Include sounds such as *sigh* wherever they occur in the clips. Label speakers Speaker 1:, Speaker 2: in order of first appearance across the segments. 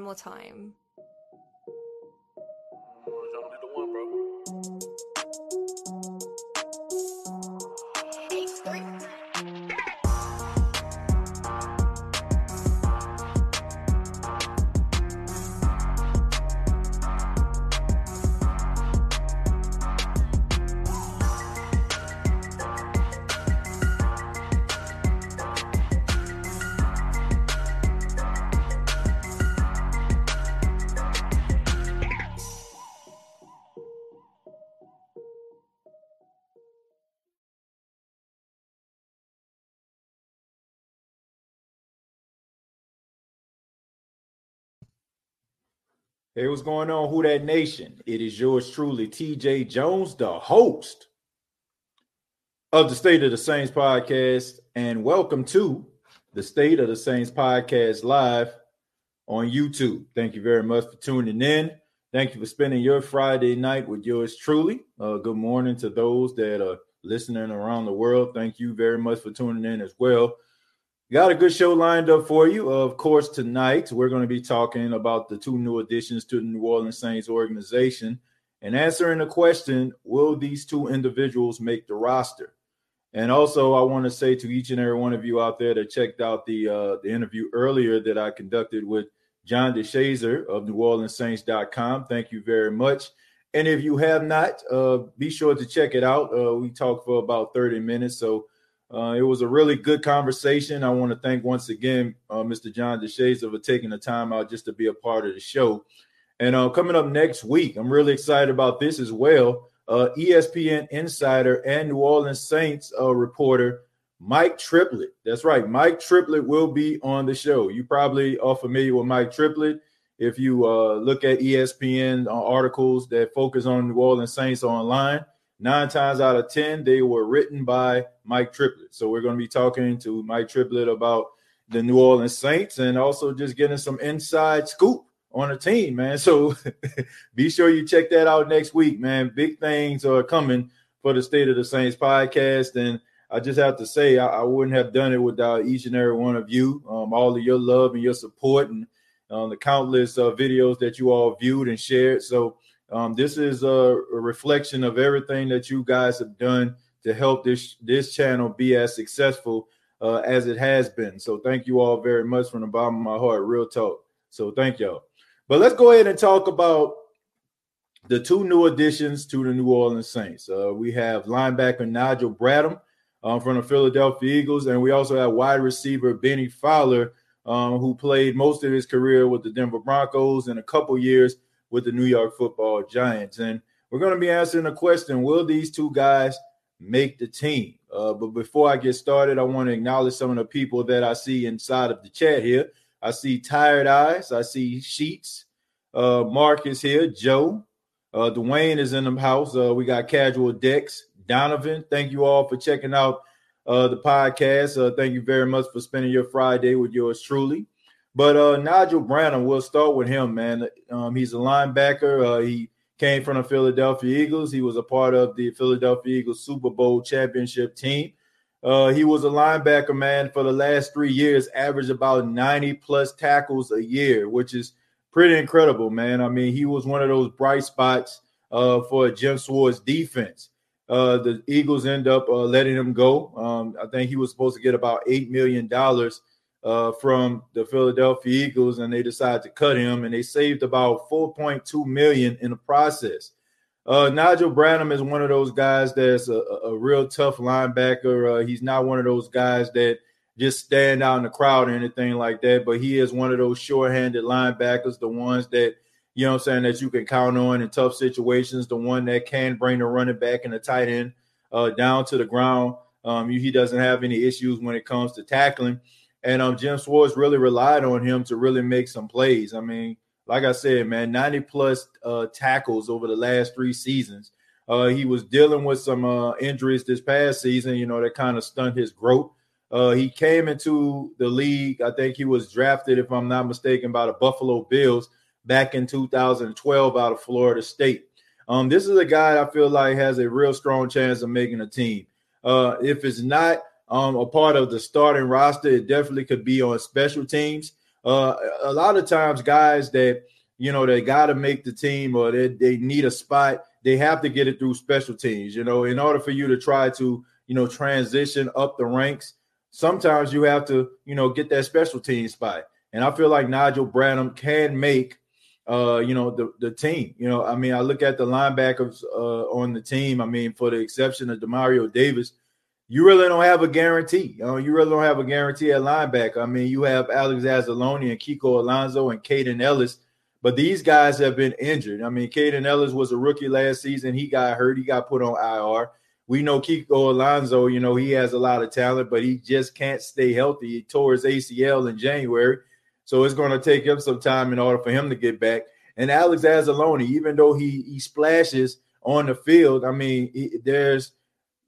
Speaker 1: one more time.
Speaker 2: Hey, what's going on? Who that nation? It is yours truly, TJ Jones, the host of the State of the Saints podcast, and welcome to the State of the Saints podcast live on YouTube. Thank you very much for tuning in. Thank you for spending your Friday night with yours truly. Uh, good morning to those that are listening around the world. Thank you very much for tuning in as well. Got a good show lined up for you. Of course, tonight we're going to be talking about the two new additions to the New Orleans Saints organization and answering the question Will these two individuals make the roster? And also, I want to say to each and every one of you out there that checked out the uh, the interview earlier that I conducted with John DeShazier of NewOrleansSaints.com. Thank you very much. And if you have not, uh, be sure to check it out. Uh, we talked for about 30 minutes. So uh, it was a really good conversation. I want to thank once again uh, Mr. John DeShazier for taking the time out just to be a part of the show. And uh, coming up next week, I'm really excited about this as well. Uh, ESPN insider and New Orleans Saints uh, reporter Mike Triplett. That's right, Mike Triplett will be on the show. You probably are familiar with Mike Triplett if you look at ESPN articles that focus on New Orleans Saints online nine times out of 10, they were written by Mike Triplett. So we're going to be talking to Mike Triplett about the New Orleans Saints and also just getting some inside scoop on the team, man. So *laughs* be sure you check that out next week, man. Big things are coming for the State of the Saints podcast. And I just have to say, I, I wouldn't have done it without each and every one of you, um, all of your love and your support and um, the countless uh, videos that you all viewed and shared. So um, this is a, a, reflection of everything that you guys have done to help this this channel be as successful uh, as it has been. So thank you all very much from the bottom of my heart, real talk. So thank y'all. But let's go ahead and talk about the two new additions to the New Orleans Saints. Uh, we have linebacker Niguel Bradham um, from the Philadelphia Eagles, and we also have wide receiver Bennie Fowler, um, who played most of his career with the Denver Broncos and a couple years with the New York football giants. And we're going to be answering the question Will these two guys make the team? Uh, but before I get started, I want to acknowledge some of the people that I see inside of the chat here. I see Tired Eyes, I see Sheets, uh, Mark is here, Joe, uh, Dwayne is in the house. Uh, we got Casual Decks, Donovan. Thank you all for checking out uh, the podcast. Uh, thank you very much for spending your Friday with yours truly. But uh, Niguel Bradham, we'll start with him, man. Um, he's a linebacker. Uh, he came from the Philadelphia Eagles. He was a part of the Philadelphia Eagles Super Bowl championship team. Uh, he was a linebacker, man, for the last three years, averaged about 90 plus tackles a year, which is pretty incredible, man. I mean, he was one of those bright spots uh, for Jim Schwartz defense. Uh, the Eagles end up uh, letting him go. Um, I think he was supposed to get about $8 million uh, from the Philadelphia Eagles, and they decided to cut him, and they saved about 4.2 million in the process. Uh, Niguel Bradham is one of those guys that's a, a real tough linebacker. Uh, he's not one of those guys that just stand out in the crowd or anything like that, but he is one of those short-handed linebackers, the ones that you know I'm saying that you can count on in tough situations, the one that can bring the running back and the tight end uh, down to the ground. Um, he doesn't have any issues when it comes to tackling. And um, Jim Schwartz really relied on him to really make some plays. I mean, like I said, man, 90 plus uh, tackles over the last three seasons. Uh, he was dealing with some uh, injuries this past season, you know, that kind of stunned his growth. Uh, he came into the league. I think he was drafted, if I'm not mistaken, by the Buffalo Bills back in 2012 out of Florida State. Um, this is a guy I feel like has a real strong chance of making a team. Uh, if it's not um, a part of the starting roster. It definitely could be on special teams. uh, a lot of times guys that you know they got to make the team or they, they need a spot, they have to get it through special teams. You know, in order for you to try to you know transition up the ranks, sometimes you have to you know get that special team spot. And I feel like Niguel Bradham can make uh, you know, the the team. You know, I mean, I look at the linebackers uh, on the team. I mean, for the exception of Demario Davis, you really don't have a guarantee. You know, you really don't have a guarantee at linebacker. I mean, you have Alex Anzalone and Kiko Alonso and Kaden Elliss, but these guys have been injured. I mean, Kaden Elliss was a rookie last season. He got hurt. He got put on IR. We know Kiko Alonso, you know, he has a lot of talent, but he just can't stay healthy. He tore his ACL in January. So it's going to take him some time in order for him to get back. And Alex Anzalone, even though he he splashes on the field, I mean, he, there's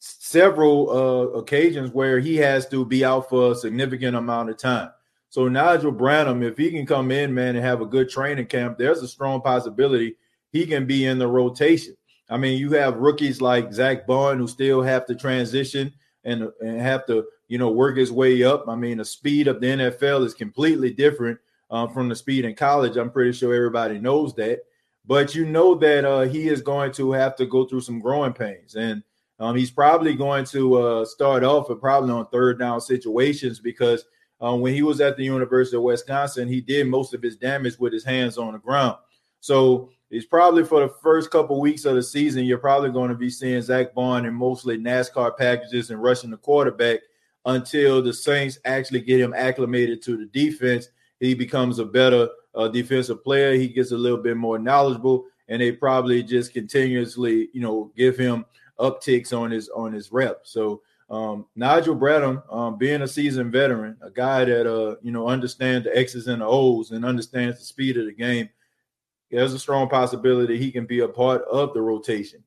Speaker 2: several uh, occasions where he has to be out for a significant amount of time. So Niguel Bradham, if he can come in, man, and have a good training camp, there's a strong possibility he can be in the rotation. I mean, you have rookies like Zach Baun who still have to transition and, and have to you know, work his way up. I mean, the speed of the NFL is completely different uh, from the speed in college. I'm pretty sure everybody knows that. But you know that uh, he is going to have to go through some growing pains. And um, he's probably going to uh, start off and probably on third down situations because um, when he was at the University of Wisconsin, he did most of his damage with his hands on the ground. So he's probably for the first couple weeks of the season, you're probably going to be seeing Zach Baun in mostly NASCAR packages and rushing the quarterback until the Saints actually get him acclimated to the defense. He becomes a better uh, defensive player. He gets a little bit more knowledgeable, and they probably just continuously, you know, give him upticks on his on his rep. So um, Niguel Bradham, um, being a seasoned veteran, a guy that uh, you know understands the X's and the O's and understands the speed of the game, there's a strong possibility he can be a part of the rotation.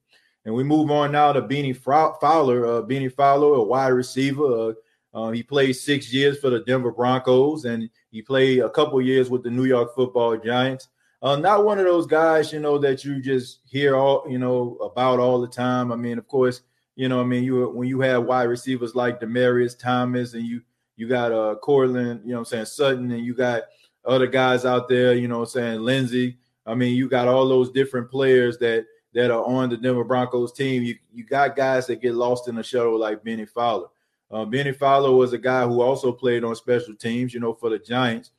Speaker 2: And we move on now to Bennie Fowler. Uh, Bennie Fowler, a wide receiver, uh, uh, he played six years for the Denver Broncos, and he played a couple years with the New York Football Giants. Uh, not one of those guys, you know, that you just hear all, you know, about all the time. I mean, of course, you know, I mean, you when you have wide receivers like Demaryius Thomas, and you you got uh Courtland, you know, I'm saying Sutton, and you got other guys out there, you know, I'm saying Lindsey. I mean, you got all those different players that that are on the Denver Broncos team. You you got guys that get lost in the shuttle like Bennie Fowler. Uh, Bennie Fowler was a guy who also played on special teams, you know, for the Giants.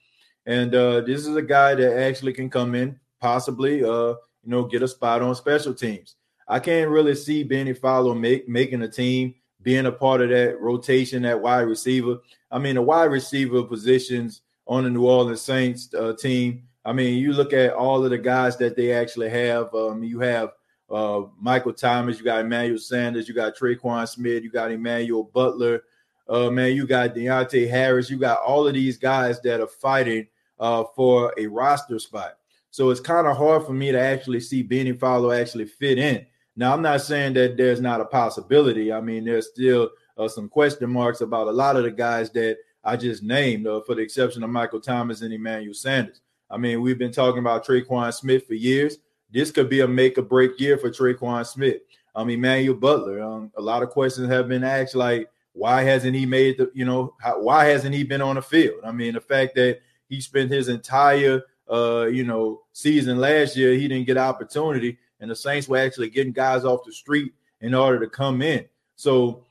Speaker 2: And uh, this is a guy that actually can come in, possibly, uh, you know, get a spot on special teams. I can't really see Bennie Fowler make, making a team, being a part of that rotation, that wide receiver. I mean, the wide receiver positions on the New Orleans Saints uh, team. I mean, you look at all of the guys that they actually have. Um, you have uh, Michael Thomas, you got Emmanuel Sanders, you got Tre'Quan Smith, you got Emmanuel Butler, uh, man, you got Deonte Harris, you got all of these guys that are fighting uh, for a roster spot. So it's kind of hard for me to actually see Bennie Fowler actually fit in. Now, I'm not saying that there's not a possibility. I mean, there's still uh, some question marks about a lot of the guys that I just named, uh, for the exception of Michael Thomas and Emmanuel Sanders. I mean, we've been talking about Tre'Quan Smith for years this could be a make or break year for Tre'Quan Smith. Um, Emmanuel Butler. Um, a lot of questions have been asked, like why hasn't he made the, you know, how, why hasn't he been on the field? I mean, the fact that he spent his entire, uh, you know, season last year, he didn't get opportunity, and the Saints were actually getting guys off the street in order to come in. So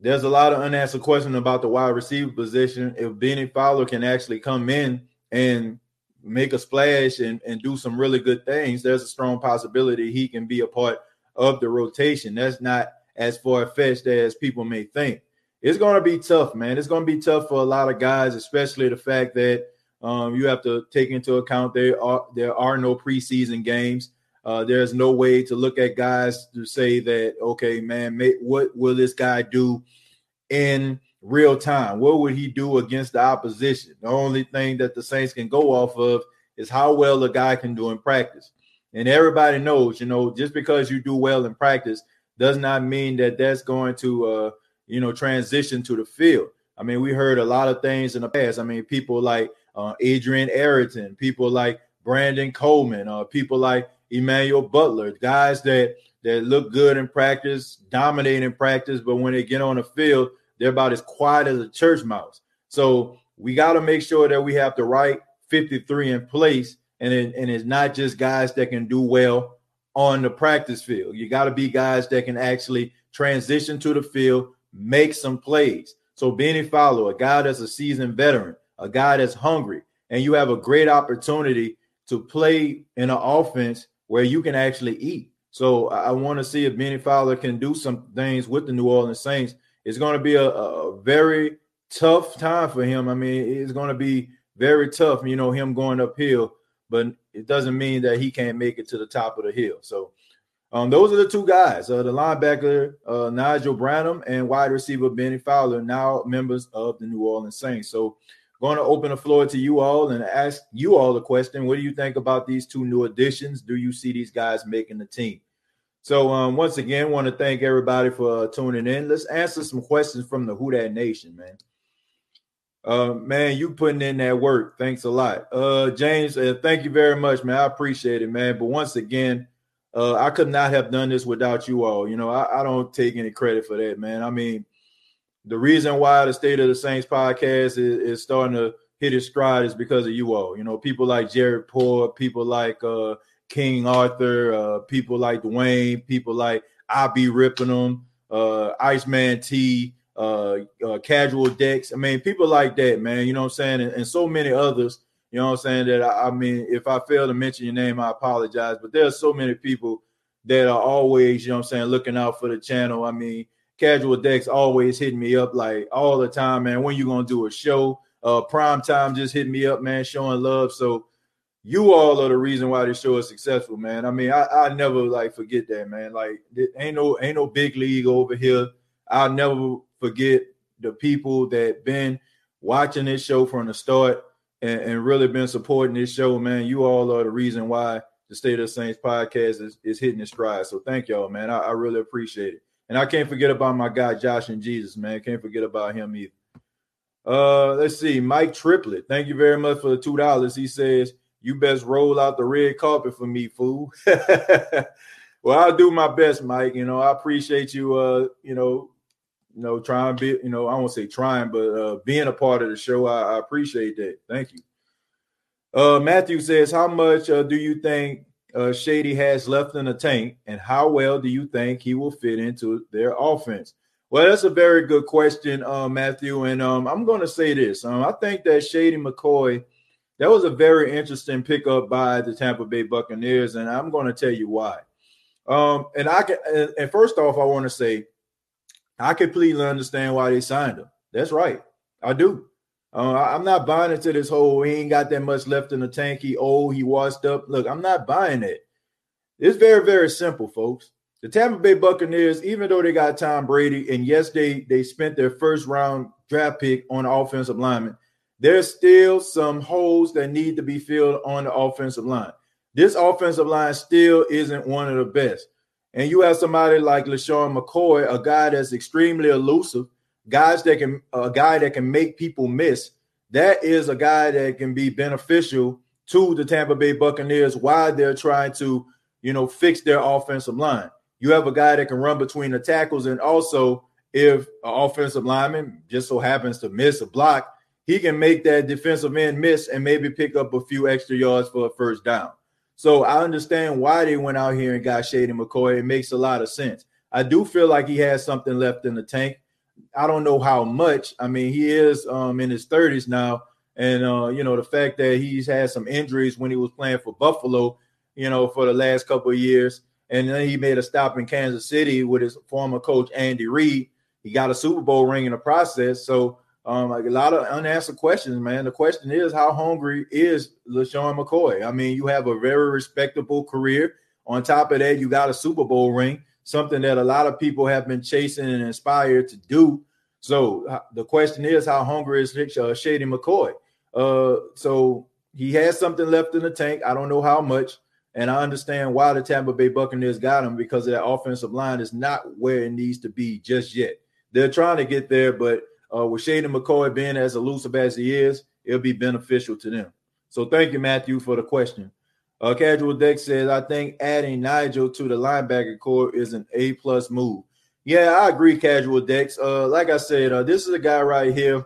Speaker 2: there's a lot of unanswered questions about the wide receiver position. If Bennie Fowler can actually come in and make a splash and, and do some really good things, there's a strong possibility he can be a part of the rotation. That's not as far fetched as people may think. It's going to be tough, man. It's going to be tough for a lot of guys, especially the fact that um, you have to take into account there are there are no preseason games. Uh, there's no way to look at guys to say that okay, man, may, what will this guy do in real time. What would he do against the opposition? The only thing that the Saints can go off of is how well a guy can do in practice. And everybody knows, you know, just because you do well in practice does not mean that that's going to, uh, you know, transition to the field. I mean, we heard a lot of things in the past. I mean, people like uh, Adrian Arrington, people like Brandon Coleman, uh, people like Emmanuel Butler, guys that that look good in practice, dominate in practice, but when they get on the field, they're about as quiet as a church mouse. So we got to make sure that we have the right 53 in place, and it, and it's not just guys that can do well on the practice field. You got to be guys that can actually transition to the field, make some plays. So Bennie Fowler, a guy that's a seasoned veteran, a guy that's hungry, and you have a great opportunity to play in an offense where you can actually eat. So I want to see if Bennie Fowler can do some things with the New Orleans Saints. It's going to be a, a very tough time for him. I mean, it's going to be very tough, you know, him going uphill, but it doesn't mean that he can't make it to the top of the hill. So um, those are the two guys, uh, the linebacker uh, Niguel Bradham and wide receiver Bennie Fowler, now members of the New Orleans Saints. So going to open the floor to you all and ask you all the question. What do you think about these two new additions? Do you see these guys making the team? So um, once again, want to thank everybody for tuning in. Let's answer some questions from the Who That Nation, man. Uh, man, you putting in that work. Thanks a lot. Uh, James, uh, thank you very much, man. I appreciate it, man. But once again, uh, I could not have done this without you all. You know, I, I, don't take any credit for that, man. I mean, the reason why the State of the Saints podcast is, is starting to hit its stride is because of you all. You know, people like Jared Poor, people like uh, King Arthur, uh, people like Dwayne, people like I be ripping them, uh, Iceman T, uh, uh, Casual Decks. I mean, people like that, man. You know what I'm saying? And, and so many others. You know what I'm saying? That I, I, mean, if I fail to mention your name, I apologize. But there are so many people that are always, you know what I'm saying, looking out for the channel. I mean, Casual Decks always hitting me up like all the time, man. When you gonna do a show? Uh, prime time just hit me up, man, showing love. So you all are the reason why this show is successful, man. I mean, I, I never like forget that, man. Like, ain't no ain't no big league over here. I'll never forget the people that been watching this show from the start and, and, really been supporting this show, man. You all are the reason why the State of the Saints podcast is, is hitting its stride. So thank y'all, man. I, I really appreciate it. And I can't forget about my guy Josh and Jesus, man. Can't forget about him either. Uh, let's see, Mike Triplett. Thank you very much for the two dollars. He says you best roll out the red carpet for me, fool. *laughs* well, I'll do my best, Mike. You know, I appreciate you. Uh, you know, you know, trying be, you know, I won't say trying, but uh, being a part of the show, I, I appreciate that. Thank you. Uh, Matthew says, how much uh, do you think uh, Shady has left in the tank, and how well do you think he will fit into their offense? Well, that's a very good question, uh, Matthew. And um, I'm going to say this: um, I think that Shady McCoy that was a very interesting pickup by the Tampa Bay Buccaneers, and I'm going to tell you why. Um, and I can, and first off, I want to say I completely understand why they signed him. That's right, I do. Uh, I'm not buying into this whole he ain't got that much left in the tank. He old, he washed up. Look, I'm not buying it. It's very, very simple, folks. The Tampa Bay Buccaneers, even though they got Tom Brady, and yes, they they spent their first round draft pick on offensive lineman, there's still some holes that need to be filled on the offensive line. This offensive line still isn't one of the best. And you have somebody like LeSean McCoy, a guy that's extremely elusive, guys that can a guy that can make people miss. That is a guy that can be beneficial to the Tampa Bay Buccaneers while they're trying to, you know, fix their offensive line. You have a guy that can run between the tackles, and also if an offensive lineman just so happens to miss a block, he can make that defensive end miss and maybe pick up a few extra yards for a first down. So I understand why they went out here and got Shady McCoy. It makes a lot of sense. I do feel like he has something left in the tank. I don't know how much. I mean, he is um, in his 30s now. And, uh, you know, the fact that he's had some injuries when he was playing for Buffalo, you know, for the last couple of years. And then he made a stop in Kansas City with his former coach, Andy Reid. He got a Super Bowl ring in the process. So um, like a lot of unanswered questions, man. The question is, how hungry is LeSean McCoy? I mean, you have a very respectable career. On top of that, you got a Super Bowl ring, something that a lot of people have been chasing and inspired to do. So the question is, how hungry is uh, Shady McCoy? Uh, so he has something left in the tank. I don't know how much, and I understand why the Tampa Bay Buccaneers got him because that offensive line is not where it needs to be just yet. They're trying to get there, but uh, with Shady McCoy being as elusive as he is, it'll be beneficial to them. So thank you, Matthew, for the question. Uh, Casual Deck says, I think adding Niguel to the linebacker core is an A plus move. Yeah, I agree, Casual Dex. Uh, like I said, uh, this is a guy right here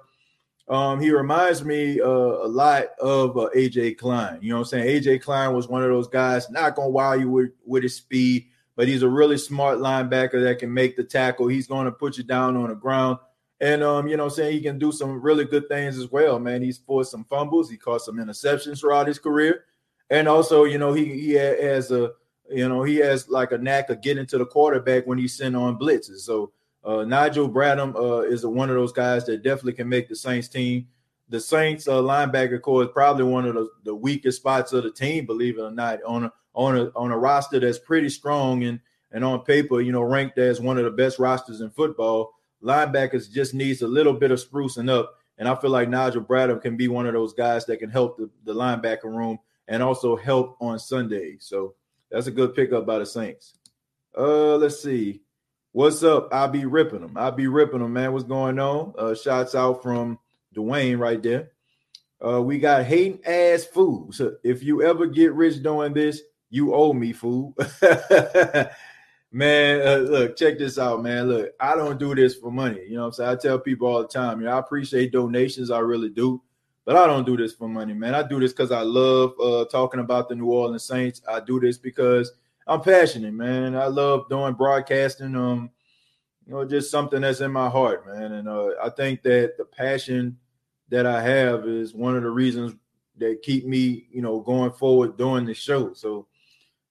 Speaker 2: Um, he reminds me uh, a lot of uh, AJ Klein. You know what I'm saying? AJ Klein was one of those guys, not gonna wow you with, with his speed, but he's a really smart linebacker that can make the tackle. He's gonna put you down on the ground. And um, you know, saying he can do some really good things as well, man. He's forced some fumbles, he caught some interceptions throughout his career, and also, you know, he he has a you know he has like a knack of getting to the quarterback when he's sent on blitzes. So uh, Niguel Bradham uh, is a, one of those guys that definitely can make the Saints team. The Saints uh, linebacker core is probably one of the, the weakest spots of the team, believe it or not, on a on a on a roster that's pretty strong and and on paper, you know, ranked as one of the best rosters in football linebackers just needs a little bit of sprucing up. And I feel like Niguel Bradham can be one of those guys that can help the, the linebacker room and also help on Sunday. So that's a good pickup by the Saints. Uh, let's see. What's up? I'll be ripping them. I'll be ripping them, man. What's going on? Uh, shots out from Dwayne right there. Uh, we got hating ass food. So if you ever get rich doing this, you owe me food. *laughs* Man, uh, look, check this out, man. Look, I don't do this for money. You know what I'm saying? I tell people all the time, you know, I appreciate donations, I really do, but I don't do this for money, man. I do this because I love uh, talking about the New Orleans Saints. I do this because I'm passionate, man. I love doing broadcasting. Um, you know, just something that's in my heart, man. And uh, I think that the passion that I have is one of the reasons that keep me, you know, going forward doing the show. So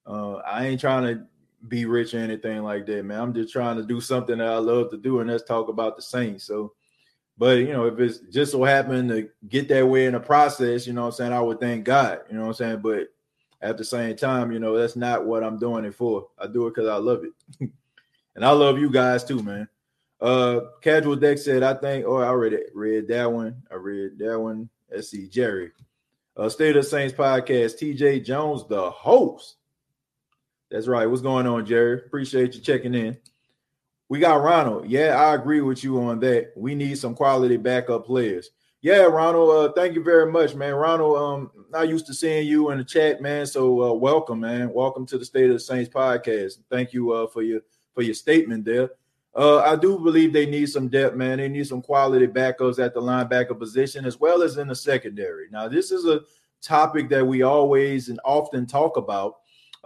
Speaker 2: uh, I ain't trying to be rich or anything like that, man. I'm just trying to do something that I love to do, and let's talk about the Saints. So, but you know, if it's just so happened to get that way in the process, you know I'm saying, I would thank God, you know I'm saying? But at the same time, you know, that's not what I'm doing it for. I do it because I love it. *laughs* and I love you guys too, man. Uh casual deck said, I think, oh, I already read that one. I read that one. Let's see, Jerry. Uh State of Saints podcast, TJ Jones, the host that's right. What's going on, Jerry? Appreciate you checking in. We got Ronald. Yeah, I agree with you on that. We need some quality backup players. Yeah, Ronald. Uh, thank you very much, man. Ronald, um, not used to seeing you in the chat, man. So uh, welcome, man. Welcome to the State of the Saints podcast. Thank you uh, for your for your statement there. Uh, I do believe they need some depth, man. They need some quality backups at the linebacker position as well as in the secondary. Now, this is a topic that we always and often talk about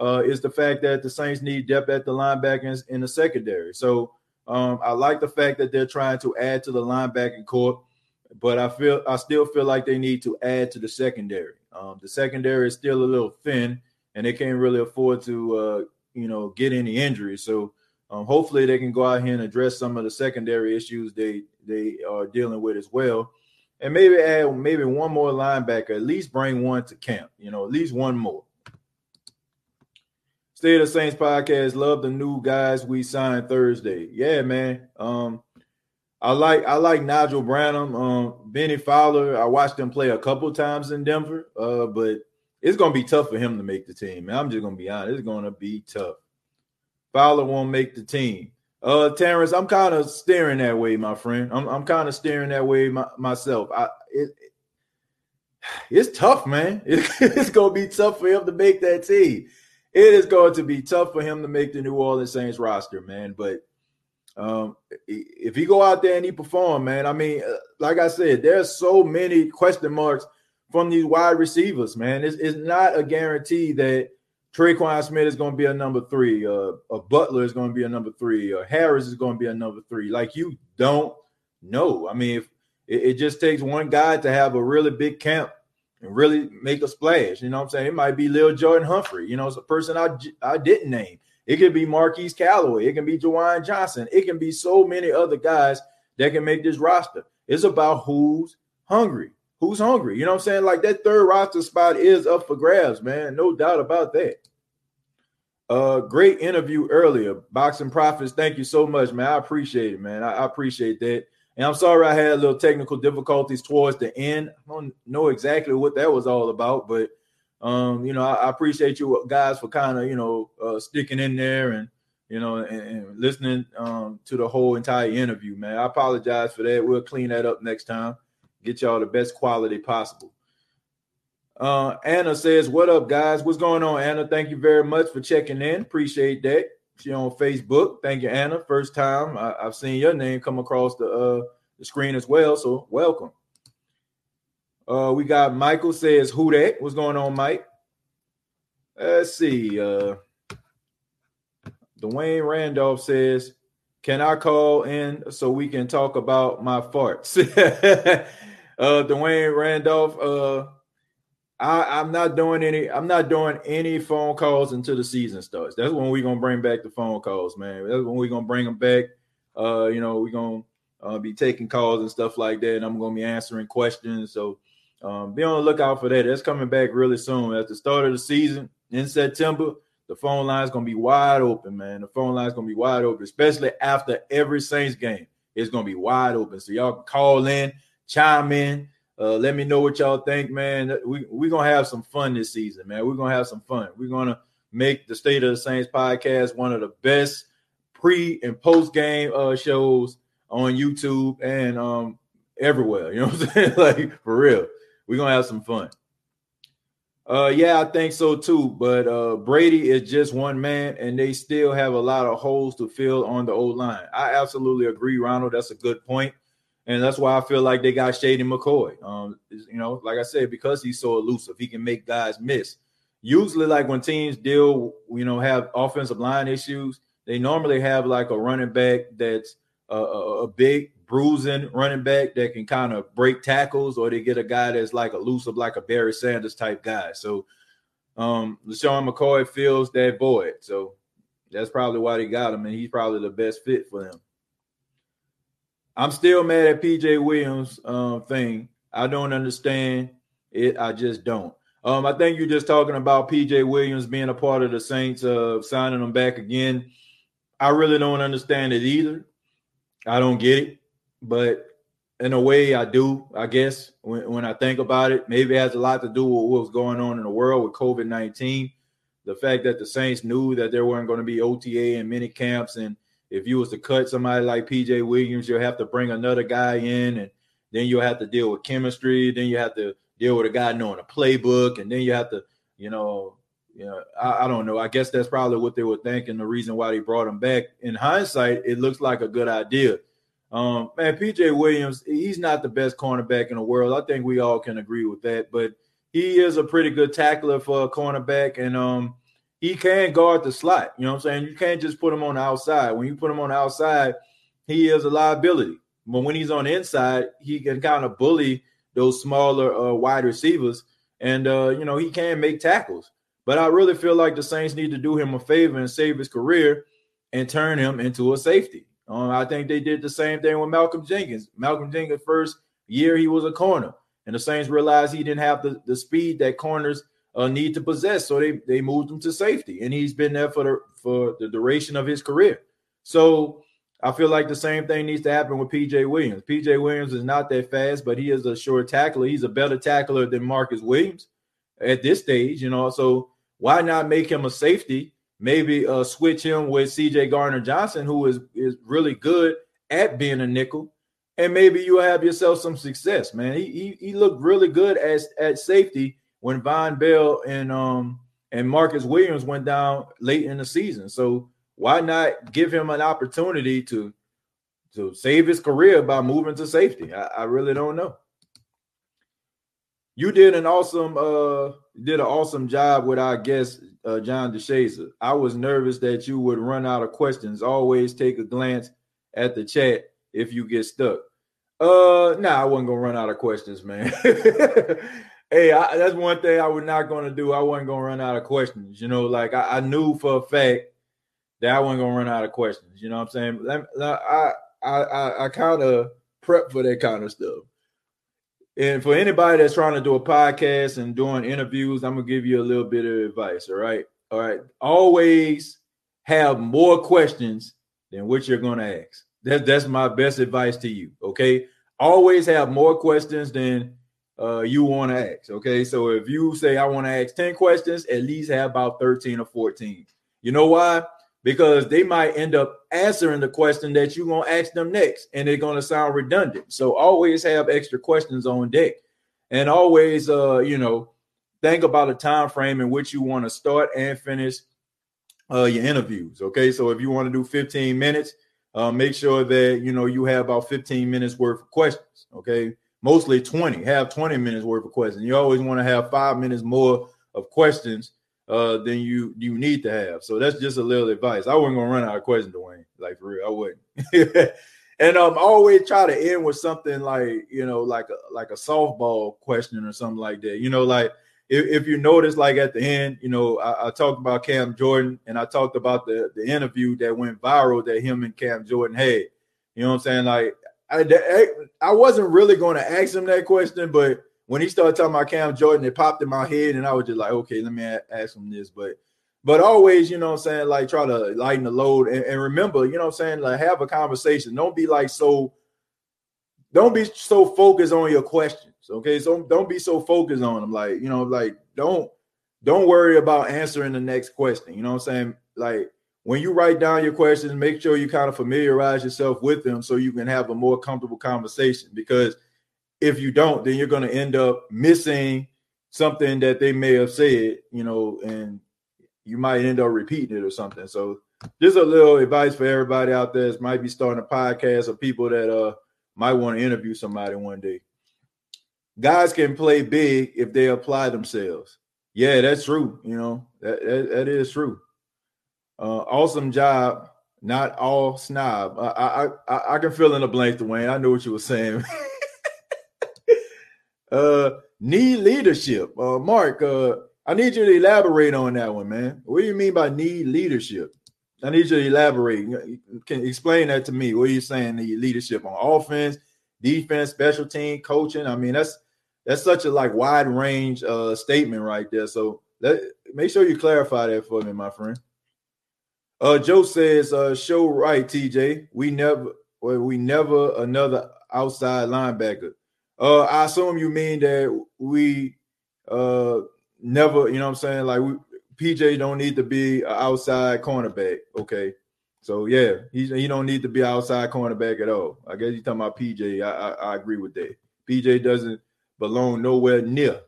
Speaker 2: uh, is the fact that the Saints need depth at the linebackers in the secondary. So um, I like the fact that they're trying to add to the linebacking core, but I feel I still feel like they need to add to the secondary. Um, the secondary is still a little thin, and they can't really afford to uh, you know get any injuries. So um, hopefully they can go out here and address some of the secondary issues they they are dealing with as well. And maybe add maybe one more linebacker, at least bring one to camp, you know, at least one more. State of Saints podcast. Love the new guys we signed Thursday. Yeah, man. Um, I like I like Niguel Bradham, um, Bennie Fowler. I watched him play a couple times in Denver, uh, but it's gonna be tough for him to make the team. Man, I'm just gonna be honest. It's gonna be tough. Fowler won't make the team. Uh, Terrence, I'm kind of staring that way, my friend. I'm I'm kind of staring that way my, myself. I it, *sighs* it's tough, man. It, *laughs* it's gonna be tough for him to make that team it is going to be tough for him to make the New Orleans Saints roster, man. But um, if he go out there and he perform, man, I mean, uh, like I said, there's so many question marks from these wide receivers, man. It's, it's not a guarantee that Tre'Quan Smith is going to be a number three, uh, a Butler is going to be a number three, or Harris is going to be a number three. Like you don't know. I mean, if it, it just takes one guy to have a really big camp and really make a splash. You know what I'm saying? It might be Lil Jordan Humphrey. You know, it's a person I, I didn't name. It could be Marquise Callaway. It can be Juwan Johnson. It can be so many other guys that can make this roster. It's about who's hungry. Who's hungry? You know what I'm saying? Like that third roster spot is up for grabs, man. No doubt about that. Uh, great interview earlier. Boxing Profits, thank you so much, man. I appreciate it, man. I, I appreciate that. And I'm sorry I had a little technical difficulties towards the end. I don't know exactly what that was all about, but um, you know, I, I appreciate you guys for kind of, you know, uh, sticking in there and you know, and, and listening um, to the whole entire interview, man. I apologize for that. We'll clean that up next time. Get y'all the best quality possible. Uh, Anna says, "What up, guys? What's going on, Anna? Thank you very much for checking in. Appreciate that." She on Facebook. Thank you, Anna. First time I, have seen your name come across the uh, the screen as well. So welcome. Uh, we got Michael says, "Who that? What's going on, Mike?" Let's see. Uh, Dwayne Randolph says, "Can I call in so we can talk about my farts?" *laughs* uh, Dwayne Randolph. Uh, I, I'm not doing any. I'm not doing any phone calls until the season starts. That's when we're gonna bring back the phone calls, man. That's when we're gonna bring them back. Uh, you know, we're gonna uh, be taking calls and stuff like that, and I'm gonna be answering questions. So um, be on the lookout for that. That's coming back really soon. At the start of the season in September, the phone line is gonna be wide open, man. The phone line is gonna be wide open, especially after every Saints game. It's gonna be wide open, so y'all can call in, chime in. Uh, let me know what y'all think, man. We we're gonna have some fun this season, man. We're gonna have some fun. We're gonna make the State of the Saints podcast one of the best pre and post game uh, shows on YouTube and um, everywhere. You know what I'm saying? *laughs* like for real, we're gonna have some fun. Uh, yeah, I think so too. But uh, Brady is just one man, and they still have a lot of holes to fill on the old line. I absolutely agree, Ronald. That's a good point and that's why I feel like they got Shady McCoy. Um, you know, like I said, because he's so elusive, he can make guys miss. Usually, like when teams deal, you know, have offensive line issues, they normally have like a running back that's a, a, a big bruising running back that can kind of break tackles, or they get a guy that's like elusive, like a Barry Sanders type guy. So, um, LeSean McCoy fills that void. So that's probably why they got him, and he's probably the best fit for them. I'm still mad at PJ Williams um, thing. I don't understand it. I just don't. Um, I think you're just talking about PJ Williams being a part of the Saints, uh, signing them back again. I really don't understand it either. I don't get it, but in a way, I do. I guess when, when I think about it, maybe it has a lot to do with what's going on in the world with COVID nineteen. The fact that the Saints knew that there weren't going to be OTA and mini camps and if you was to cut somebody like PJ Williams, you'll have to bring another guy in, and then you'll have to deal with chemistry. Then you have to deal with a guy knowing a playbook, and then you have to, you know, you know, I, I don't know. I guess that's probably what they were thinking. The reason why they brought him back. In hindsight, it looks like a good idea. Um, man, PJ Williams, he's not the best cornerback in the world. I think we all can agree with that, but he is a pretty good tackler for a cornerback, and um, he can guard the slot. You know what I'm saying? You can't just put him on the outside. When you put him on the outside, he is a liability. But when he's on the inside, he can kind of bully those smaller uh, wide receivers, and uh, you know he can make tackles. But I really feel like the Saints need to do him a favor and save his career and turn him into a safety. Um, I think they did the same thing with Malcolm Jenkins. Malcolm Jenkins' first year he was a corner, and the Saints realized he didn't have the, the speed that corners uh, need to possess. So they they moved him to safety, and he's been there for the for the duration of his career. So I feel like the same thing needs to happen with PJ Williams. PJ Williams is not that fast, but he is a sure tackler. He's a better tackler than Marcus Williams at this stage, you know. So why not make him a safety? Maybe uh, switch him with CJ Gardner Johnson, who is is really good at being a nickel, and maybe you have yourself some success, man. He he, he looked really good as at safety when Vonn Bell and um and Marcus Williams went down late in the season. So why not give him an opportunity to to save his career by moving to safety? I, I really don't know. You did an awesome uh did an awesome job with our guest uh, John DeShazier. I was nervous that you would run out of questions. Always take a glance at the chat if you get stuck. Uh, nah, I wasn't gonna run out of questions, man. *laughs* Hey, I, that's one thing I was not going to do. I wasn't going to run out of questions. You know, like I, I, knew for a fact that I wasn't going to run out of questions. You know what I'm saying? I I I, I kind of prep for that kind of stuff. And for anybody that's trying to do a podcast and doing interviews, I'm gonna give you a little bit of advice. All right, all right. Always have more questions than what you're gonna ask. That's that's my best advice to you. Okay, always have more questions than uh, you want to ask. Okay. So if you say, I want to ask 10 questions, at least have about 13 or 14. You know why? Because they might end up answering the question that you're going to ask them next, and they're going to sound redundant. So always have extra questions on deck. And always, uh, you know, think about a time frame in which you want to start and finish uh, your interviews. Okay. So if you want to do 15 minutes, uh, make sure that, you know, you have about 15 minutes worth of questions. Okay mostly 20, have 20 minutes worth of questions. You always want to have five minutes more of questions uh, than you you need to have. So that's just a little advice. I wasn't gonna run out of questions, Dwayne. Like for real, I wouldn't. *laughs* and um, I always try to end with something like you know, like a like a softball question or something like that. You know, like if, if you notice, like at the end, you know, I, I, talked about Cam Jordan and I talked about the the interview that went viral that him and Cam Jordan had. You know what I'm saying? Like I, I wasn't really going to ask him that question, but when he started talking about Cam Jordan, it popped in my head, and I was just like, okay, let me ask him this. But but always, you know what I'm saying, like try to lighten the load and, and remember, you know what I'm saying, like have a conversation. Don't be like so, don't be so focused on your questions. Okay. So don't be so focused on them. Like, you know, like don't don't worry about answering the next question. You know what I'm saying? Like when you write down your questions, make sure you kind of familiarize yourself with them so you can have a more comfortable conversation. Because if you don't, then you're going to end up missing something that they may have said, you know, and you might end up repeating it or something. So just a little advice for everybody out there that might be starting a podcast or people that uh might want to interview somebody one day. Guys can play big if they apply themselves. Yeah, that's true. You know, that, that, that is true. Uh, awesome job. Not all snob. I, I I can fill in the blank, Dwayne. I know what you were saying. *laughs* uh, need leadership. Uh, Mark, uh, I need you to elaborate on that one, man. What do you mean by need leadership? I need you to elaborate. Can explain that to me. What are you saying? Need leadership on offense, defense, special team, coaching. I mean, that's that's such a like wide range uh statement right there. So let make sure you clarify that for me, my friend. Uh, Joe says, uh, show right, TJ. We never, well, we never another outside linebacker. Uh, I assume you mean that we uh never, you know what I'm saying? Like we PJ don't need to be an outside cornerback. Okay. So yeah, he, he don't need to be outside cornerback at all. I guess you're talking about PJ. I, I, I agree with that. PJ doesn't belong nowhere near,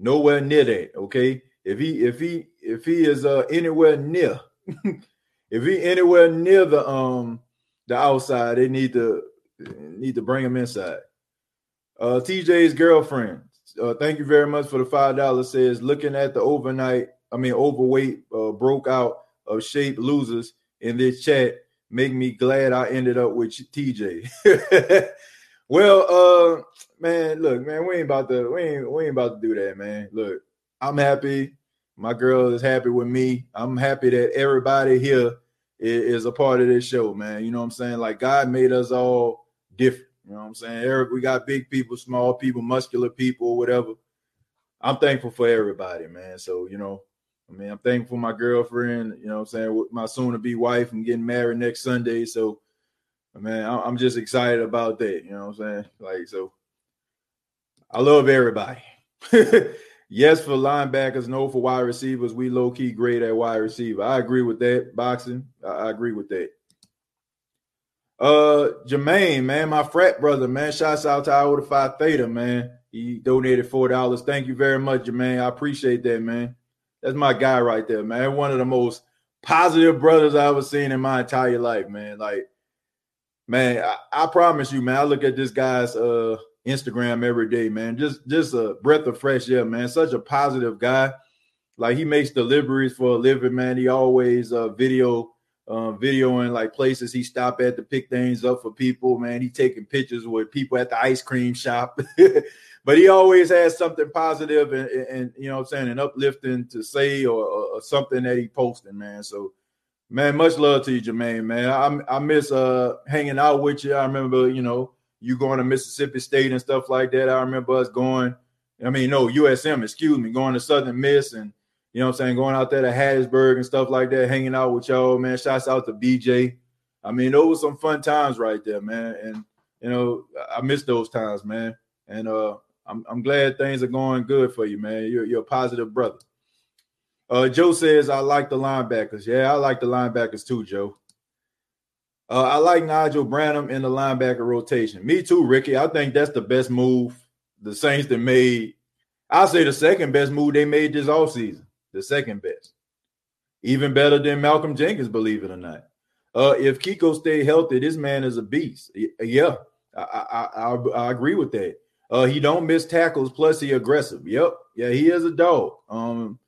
Speaker 2: nowhere near that. Okay. If he if he if he is uh anywhere near *laughs* if he anywhere near the um the outside, they need to need to bring him inside. Uh, TJ's girlfriend. Uh, thank you very much for the five dollars. Says looking at the overnight, I mean overweight, uh, broke out of shape losers in this chat make me glad I ended up with TJ. *laughs* well, uh, man, look, man, we ain't about to we ain't we ain't about to do that, man. Look, I'm happy. My girl is happy with me. I'm happy that everybody here is, a part of this show, man. You know what I'm saying? Like God made us all different. You know what I'm saying? Eric, we got big people, small people, muscular people, whatever. I'm thankful for everybody, man. So, you know, I mean, I'm thankful for my girlfriend, you know what I'm saying, my soon to be wife. I'm getting married next Sunday. So, man, I'm just excited about that. You know what I'm saying? Like, so I love everybody. *laughs* Yes, for linebackers, no for wide receivers. We low key great at wide receiver. I agree with that. Boxing, I, I agree with that. Uh, Jermaine, man, my frat brother, man. Shouts out to Iota Phi Theta, man. He donated four dollars. Thank you very much, Jermaine. I appreciate that, man. That's my guy right there, man. One of the most positive brothers I ever seen in my entire life, man. Like, man, I, I promise you, man. I look at this guy's uh Instagram every day, man. Just just a breath of fresh air, man. Such a positive guy. Like he makes deliveries for a living, man. He always uh video uh, videoing like places he stop at to pick things up for people, man. He taking pictures with people at the ice cream shop. *laughs* but he always has something positive and, and, you know I'm saying, and uplifting to say or, or, something that he posting, man. So man, much love to you, Jermaine, man. I, I miss uh hanging out with you. I remember, you know, you going to Mississippi State and stuff like that. I remember us going, I mean, no, USM, excuse me, going to Southern Miss and you know I'm saying, going out there to Hattiesburg and stuff like that, hanging out with y'all, man. Shouts out to BJ. I mean, those were some fun times right there, man. And you know, I miss those times, man. And uh I'm I'm glad things are going good for you, man. You're you're a positive brother. Uh Joe says I like the linebackers. Yeah, I like the linebackers too, Joe. Uh, I like Niguel Bradham in the linebacker rotation. Me too, Ricky. I think that's the best move the Saints that made. I'll say the second best move they made this offseason. The second best. Even better than Malcolm Jenkins, believe it or not. Uh, if Kiko stay healthy, this man is a beast. Yeah, I, I, I, I agree with that. Uh, he don't miss tackles. Plus, he aggressive. Yep, yeah, he is a dog. Um,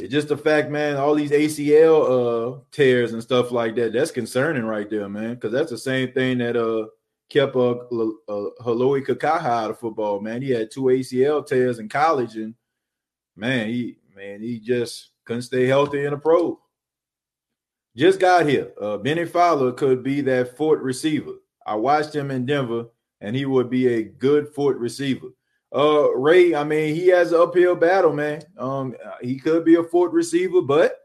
Speaker 2: it's just the fact, man. All these ACL uh tears and stuff like that. That's concerning right there, man. Because that's the same thing that uh kept uh, uh Hau'oli Kikaha out of football, man. He had two ACL tears in college, and man, he man he just couldn't stay healthy in a pro. Just got here. Uh, Bennie Fowler could be that fourth receiver. I watched him in Denver, and he would be a good fourth receiver. Uh, Ray, I mean, he has an uphill battle, man. Um, he could be a fourth receiver, but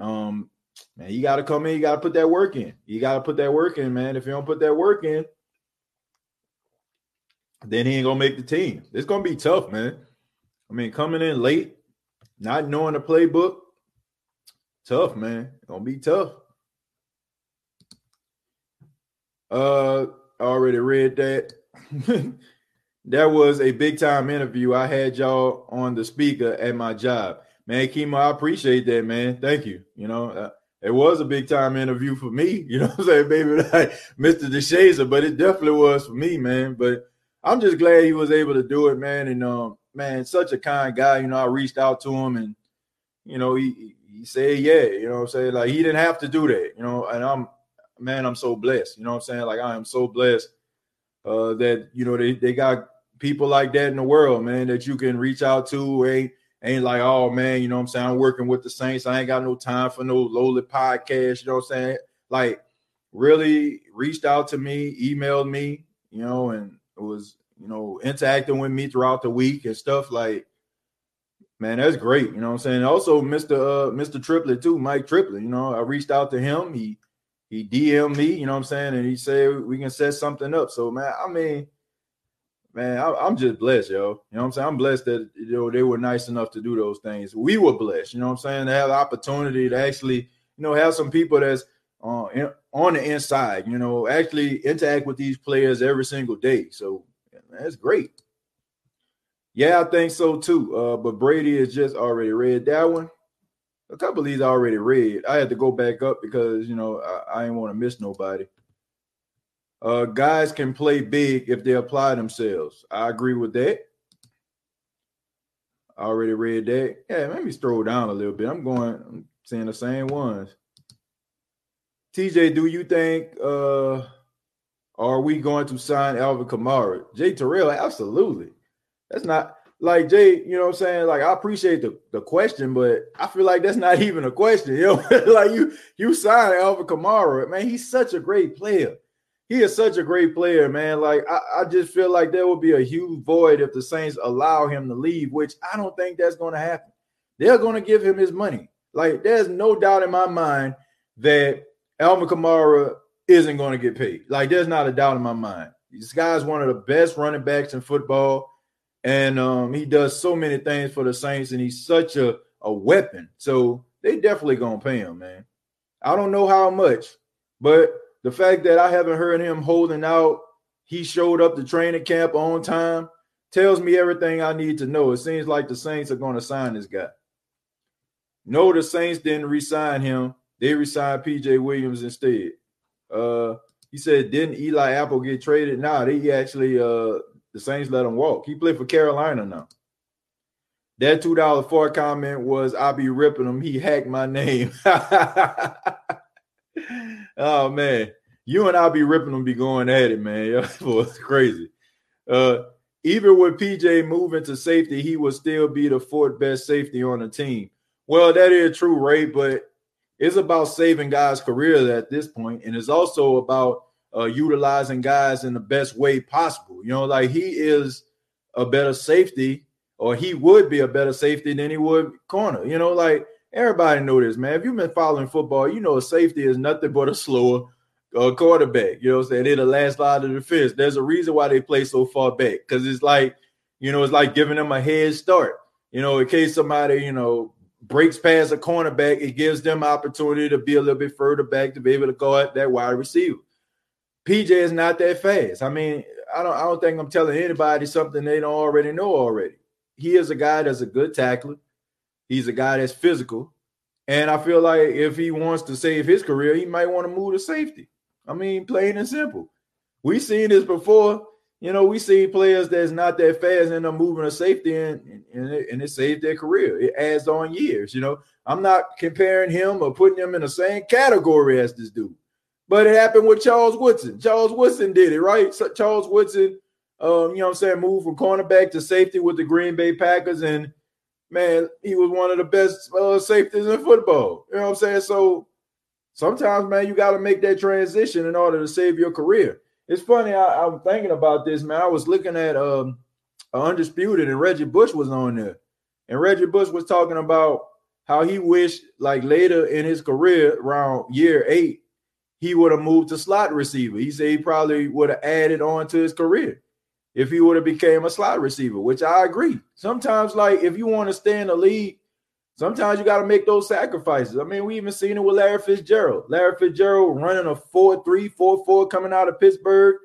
Speaker 2: um, man, you got to come in. You got to put that work in. You got to put that work in, man. If you don't put that work in, then he ain't gonna make the team. It's gonna be tough, man. I mean, coming in late, not knowing the playbook, tough, man. It's gonna be tough. Uh, already read that. *laughs* that was a big time interview. I had y'all on the speaker at my job. Man, Kimo, I appreciate that, man. Thank you. You know, uh, it was a big time interview for me. *laughs* You know I'm saying? Maybe like Mr. DeShazier, but it definitely was for me, man. But I'm just glad he was able to do it, man. And um, man, such a kind guy. You know, I reached out to him and you know, he he said, yeah, you know I'm saying? Like he didn't have to do that, you know, and I'm man, I'm so blessed. You know I'm saying? Like I am so blessed uh that you know they, they got people like that in the world, man, that you can reach out to. Ain't ain't like, oh man, you know what I'm saying? I'm working with the Saints. I ain't got no time for no lowly podcast, you know what I'm saying? Like really reached out to me, emailed me, you know, and it was, you know, interacting with me throughout the week and stuff like man, that's great. You know what I'm saying? Also, Mr. Uh, Mr. Triplett too, Mike Triplett. You know, I reached out to him. He he DM'd me, you know what I'm saying, and he said we can set something up. So man, I mean, man, I, am just blessed, yo. You know what I'm saying? I'm blessed that you know they were nice enough to do those things. We were blessed, you know what I'm saying, to have the opportunity to actually, you know, have some people that's uh, on the inside, you know, actually interact with these players every single day. So that's great. Yeah, I think so too. Uh, but Brady has just already read that one. A couple of these I already read. I had to go back up because you know I, I didn't want to miss nobody. Uh, guys can play big if they apply themselves. I agree with that. I already read that. Yeah, let me scroll down a little bit. I'm going. I'm seeing the same ones. TJ, do you think uh are we going to sign Alvin Kamara? Jay Terrell, absolutely. That's not like Jay, you know what I'm saying? Like I appreciate the, the question, but I feel like that's not *laughs* even a question. *laughs* You know, like you you signed Alvin Kamara, man. He's such a great player. He is such a great player, man. Like I, I just feel like there will be a huge void if the Saints allow him to leave, which I don't think that's going to happen. They're going to give him his money. Like there's no doubt in my mind that Alvin Kamara isn't going to get paid. Like there's not a doubt in my mind. This guy's one of the best running backs in football and um, he does so many things for the Saints, and he's such a, a weapon. So they definitely gonna pay him, man. I don't know how much, but the fact that I haven't heard him holding out, he showed up to training camp on time, tells me everything I need to know. It seems like the Saints are going to sign this guy. No, the Saints didn't resign him. They resigned PJ Williams instead. Uh, he said, didn't Eli Apple get traded? Nah, they actually uh the Saints let him walk. He played for Carolina now. That two dollar four comment was I be ripping him. He hacked my name. *laughs* oh man, you and I'll be ripping him. Be going at it, man. *laughs* it's crazy. Uh, even with PJ moving to safety, he would still be the fourth best safety on the team. Well, that is true, Ray, but it's about saving guys' careers at this point, and it's also about uh, utilizing guys in the best way possible. You know, like he is a better safety, or he would be a better safety than he would corner. You know, like everybody know this, man. If you've been following football, you know a safety is nothing but a slower uh, quarterback. You know, what I'm saying they're the last line of defense. There's a reason why they play so far back because it's like, you know, it's like giving them a head start. You know, in case somebody, you know, breaks past a cornerback, it gives them opportunity to be a little bit further back to be able to guard that wide receiver. PJ is not that fast. I mean, I don't I don't think I'm telling anybody something they don't already know already. He is a guy that's a good tackler. He's a guy that's physical. And I feel like if he wants to save his career, he might want to move to safety. I mean, plain and simple. We've seen this before. you know, we see players that's not that fast and they're moving to safety and, and, it, and it saved their career. It adds on years, you know. I'm not comparing him or putting him in the same category as this dude. But it happened with Charles Woodson. Charles Woodson did it, right? So Charles Woodson, um, you know I'm saying, moved from cornerback to safety with the Green Bay Packers. And man, he was one of the best uh, safeties in football. You know what I'm saying? So sometimes, man, you got to make that transition in order to save your career. It's funny. I, am thinking about this, man. I was looking at um, Undisputed, and Reggie Bush was on there, and Reggie Bush was talking about how he wished, like later in his career, around year eight, he would have moved to slot receiver. He said he probably would have added on to his career if he would have became a slot receiver, which I agree. Sometimes, like if you want to stay in the league Sometimes you got to make those sacrifices. I mean, we even seen it with Larry Fitzgerald. Larry Fitzgerald running a 4 3, 4 4 coming out of Pittsburgh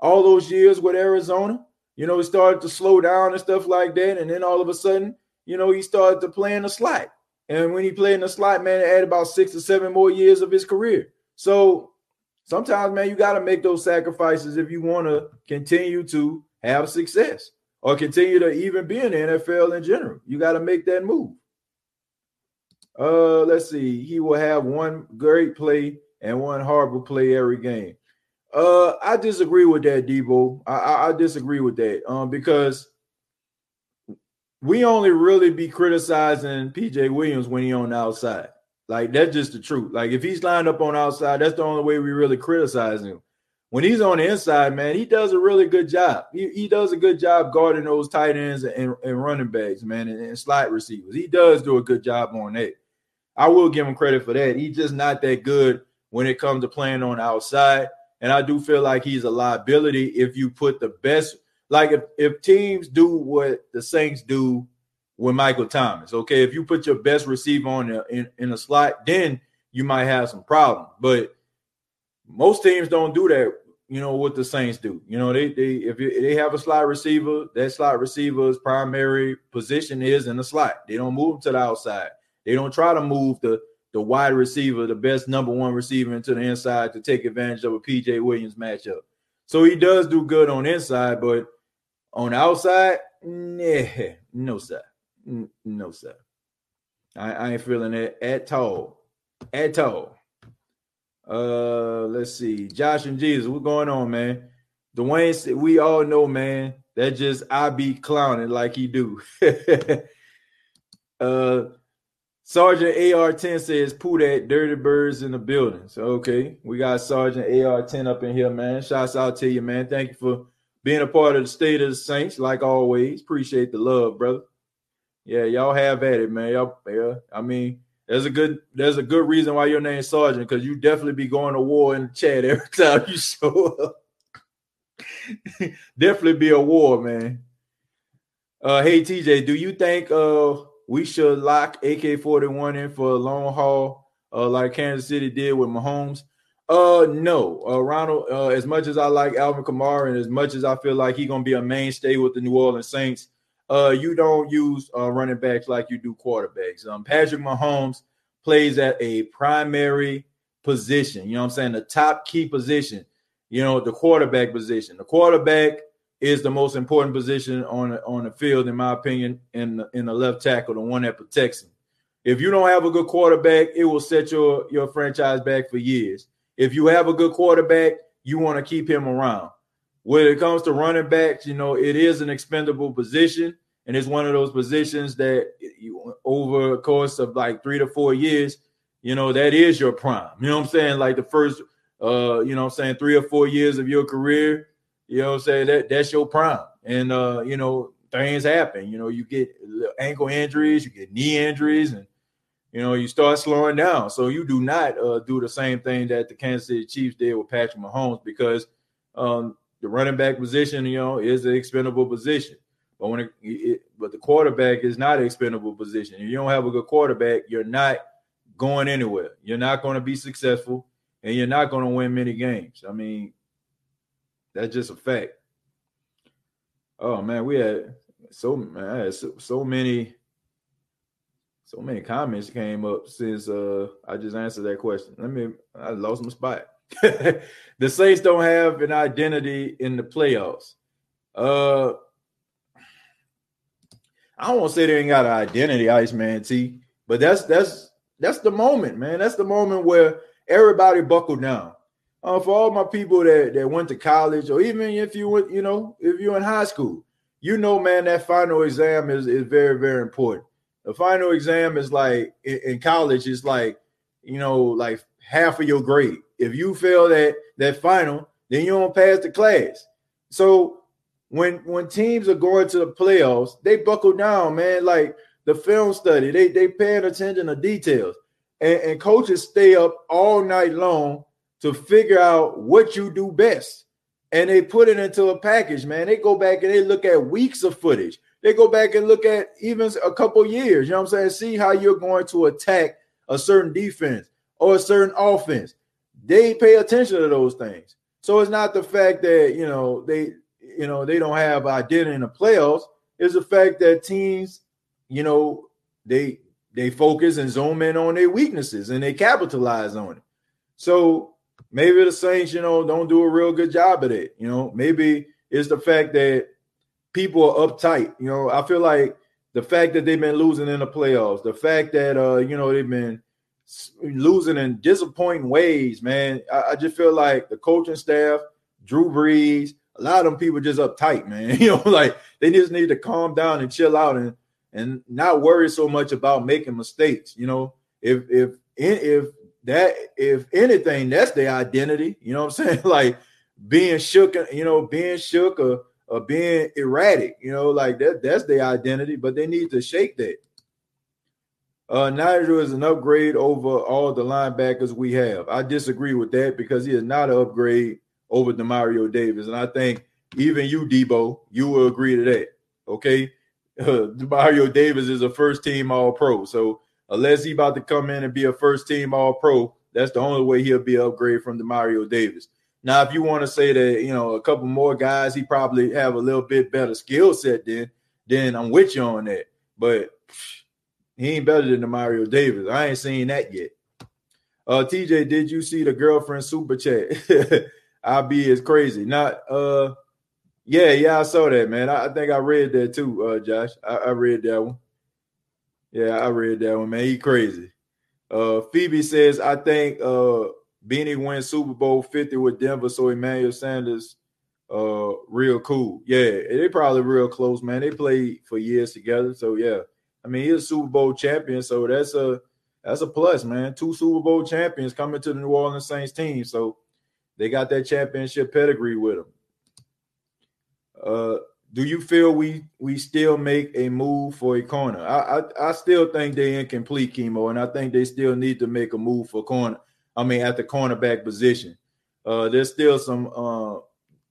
Speaker 2: all those years with Arizona. You know, he started to slow down and stuff like that. And then all of a sudden, you know, he started to play in the slot. And when he played in the slot, man, it added about six or seven more years of his career. So sometimes, man, you got to make those sacrifices if you want to continue to have success or continue to even be in the NFL in general. You got to make that move. Uh, let's see. He will have one great play and one horrible play every game. Uh, I disagree with that, Debo. I, I, I disagree with that. Um, because we only really be criticizing PJ Williams when he on the outside. Like that's just the truth. Like if he's lined up on outside, that's the only way we really criticize him. When he's on the inside, man, he does a really good job. He, he does a good job guarding those tight ends and, and running backs, man, and, and slot receivers. He does do a good job on that. I will give him credit for that. He's just not that good when it comes to playing on outside. And I do feel like he's a liability if you put the best, like if, if teams do what the Saints do with Michael Thomas, okay, if you put your best receiver on the, in, in a slot, then you might have some problems. But most teams don't do that, you know, what the Saints do. You know, they they if you, they have a slot receiver, that slot receiver's primary position is in the slot. They don't move to the outside. They don't try to move the the wide receiver, the best number one receiver into the inside to take advantage of a PJ Williams matchup. So he does do good on inside, but on the outside, nah, no sir, no sir. I, I ain't feeling it at all, at all. Uh, let's see, Josh and Jesus, what's going on, man? Dwayne, we all know, man. That just I be clowning like he do. *laughs* uh, Sergeant AR10 says, "Poo that dirty birds in the building." So okay, we got Sergeant AR10 up in here, man. Shouts out to you, man. Thank you for being a part of the state of the Saints, like always. Appreciate the love, brother. Yeah, y'all have at it, man. Y'all, yeah. I mean, there's a good there's a good reason why your name's Sergeant, because you definitely be going to war in the chat every *laughs* time you show up. *laughs* definitely be a war, man. Uh, hey TJ, do you think uh we should lock AK 41 in for a long haul, uh, like Kansas City did with Mahomes? Uh, no. Uh, Ronald, uh, as much as I like Alvin Kamara and as much as I feel like he's gonna be a mainstay with the New Orleans Saints, uh, you don't use uh, running backs like you do quarterbacks. Um, Patrick Mahomes plays at a primary position. You know what I'm saying? The top key position. You know, the quarterback position. The quarterback is the most important position on on the field, in my opinion, in the, in the left tackle, the one that protects him. If you don't have a good quarterback, it will set your your franchise back for years. If you have a good quarterback, you want to keep him around. When it comes to running backs, you know it is an expendable position, and it's one of those positions that you, over a course of like three to four years, you know that is your prime. You know what I'm saying? Like the first, uh, you know, I'm saying three or four years of your career, you know what I'm saying? That that's your prime. And uh, you know, things happen. You know, you get ankle injuries, you get knee injuries, and you know, you start slowing down. So you do not uh, do the same thing that the Kansas City Chiefs did with Patrick Mahomes because um, the running back position, you know, is an expendable position. But when it, it, but the quarterback is not an expendable position. If you don't have a good quarterback, you're not going anywhere. You're not going to be successful, and you're not going to win many games. I mean, that's just a fact. Oh man, we had so man, had so, so many so many comments came up since uh I just answered that question. Let me I lost my spot. *laughs* the Saints don't have an identity in the playoffs. Uh, I don't want to say they ain't got an identity, Iceman T, but that's that's that's the moment, man. That's the moment where everybody buckled down. Uh, for all my people that, that went to college, or even if you went, you know, if you're in high school, you know, man, that final exam is, is very, very important. The final exam is like in, in college, is like, you know, like half of your grade. If you fail that that final, then you don't pass the class. So when when teams are going to the playoffs, they buckle down, man. Like the film study, they they paying attention to details, and, and coaches stay up all night long to figure out what you do best, and they put it into a package, man. They go back and they look at weeks of footage. They go back and look at even a couple years. You know what I'm saying? See how you're going to attack a certain defense or a certain offense. They pay attention to those things. So it's not the fact that you know they you know they don't have identity in the playoffs. It's the fact that teams, you know, they they focus and zoom in on their weaknesses and they capitalize on it. So maybe the Saints, you know, don't do a real good job of it. You know, maybe it's the fact that people are uptight. You know, I feel like the fact that they've been losing in the playoffs, the fact that uh, you know, they've been losing in disappointing ways, man. I, I, just feel like the coaching staff, Drew Brees, a lot of them people just uptight, *laughs* man. You know, like they just need to calm down and chill out and and not worry so much about making mistakes. You know, if if if that if anything, that's their identity. You know what I'm *laughs* saying? like being shook, you know, being shook or, or being erratic. You know, like that that's their identity. But they need to shake that. Uh, Niguel is an upgrade over all the linebackers we have. I disagree with that because he is not an upgrade over Demario Davis, and I think even you, Debo, you will agree to that. Okay, uh, *laughs* Demario Davis is a first team All Pro, so unless he about to come in and be a first team All Pro, that's the only way he'll be upgrade from Demario Davis. Now, if you want to say that you know a couple more guys, he probably have a little bit better skill set. Then, then I'm with you on that. But he ain't better than Demario Davis. I ain't seen that yet. Uh, TJ, did you see the girlfriend super chat? *laughs* I be as crazy. Not uh, yeah, yeah, I saw that, man. I, I think I read that too, uh, Josh. I, I, read that one. Yeah, I read that one, man. He crazy. Uh, Phoebe says, I think uh Bennie wins Super Bowl 50 with Denver, so Emmanuel Sanders uh real cool. Yeah, they probably real close, man. They played for years together, so yeah. I mean, he's a Super Bowl champion, so that's a that's a plus, man. Two Super Bowl champions coming to the New Orleans Saints team, so they got that championship pedigree with them. Uh, do you feel we we still make a move for a corner? I I, I still think they're incomplete Kimo, and I think they still need to make a move for corner. I mean, at the cornerback position, uh, there's still some. Uh,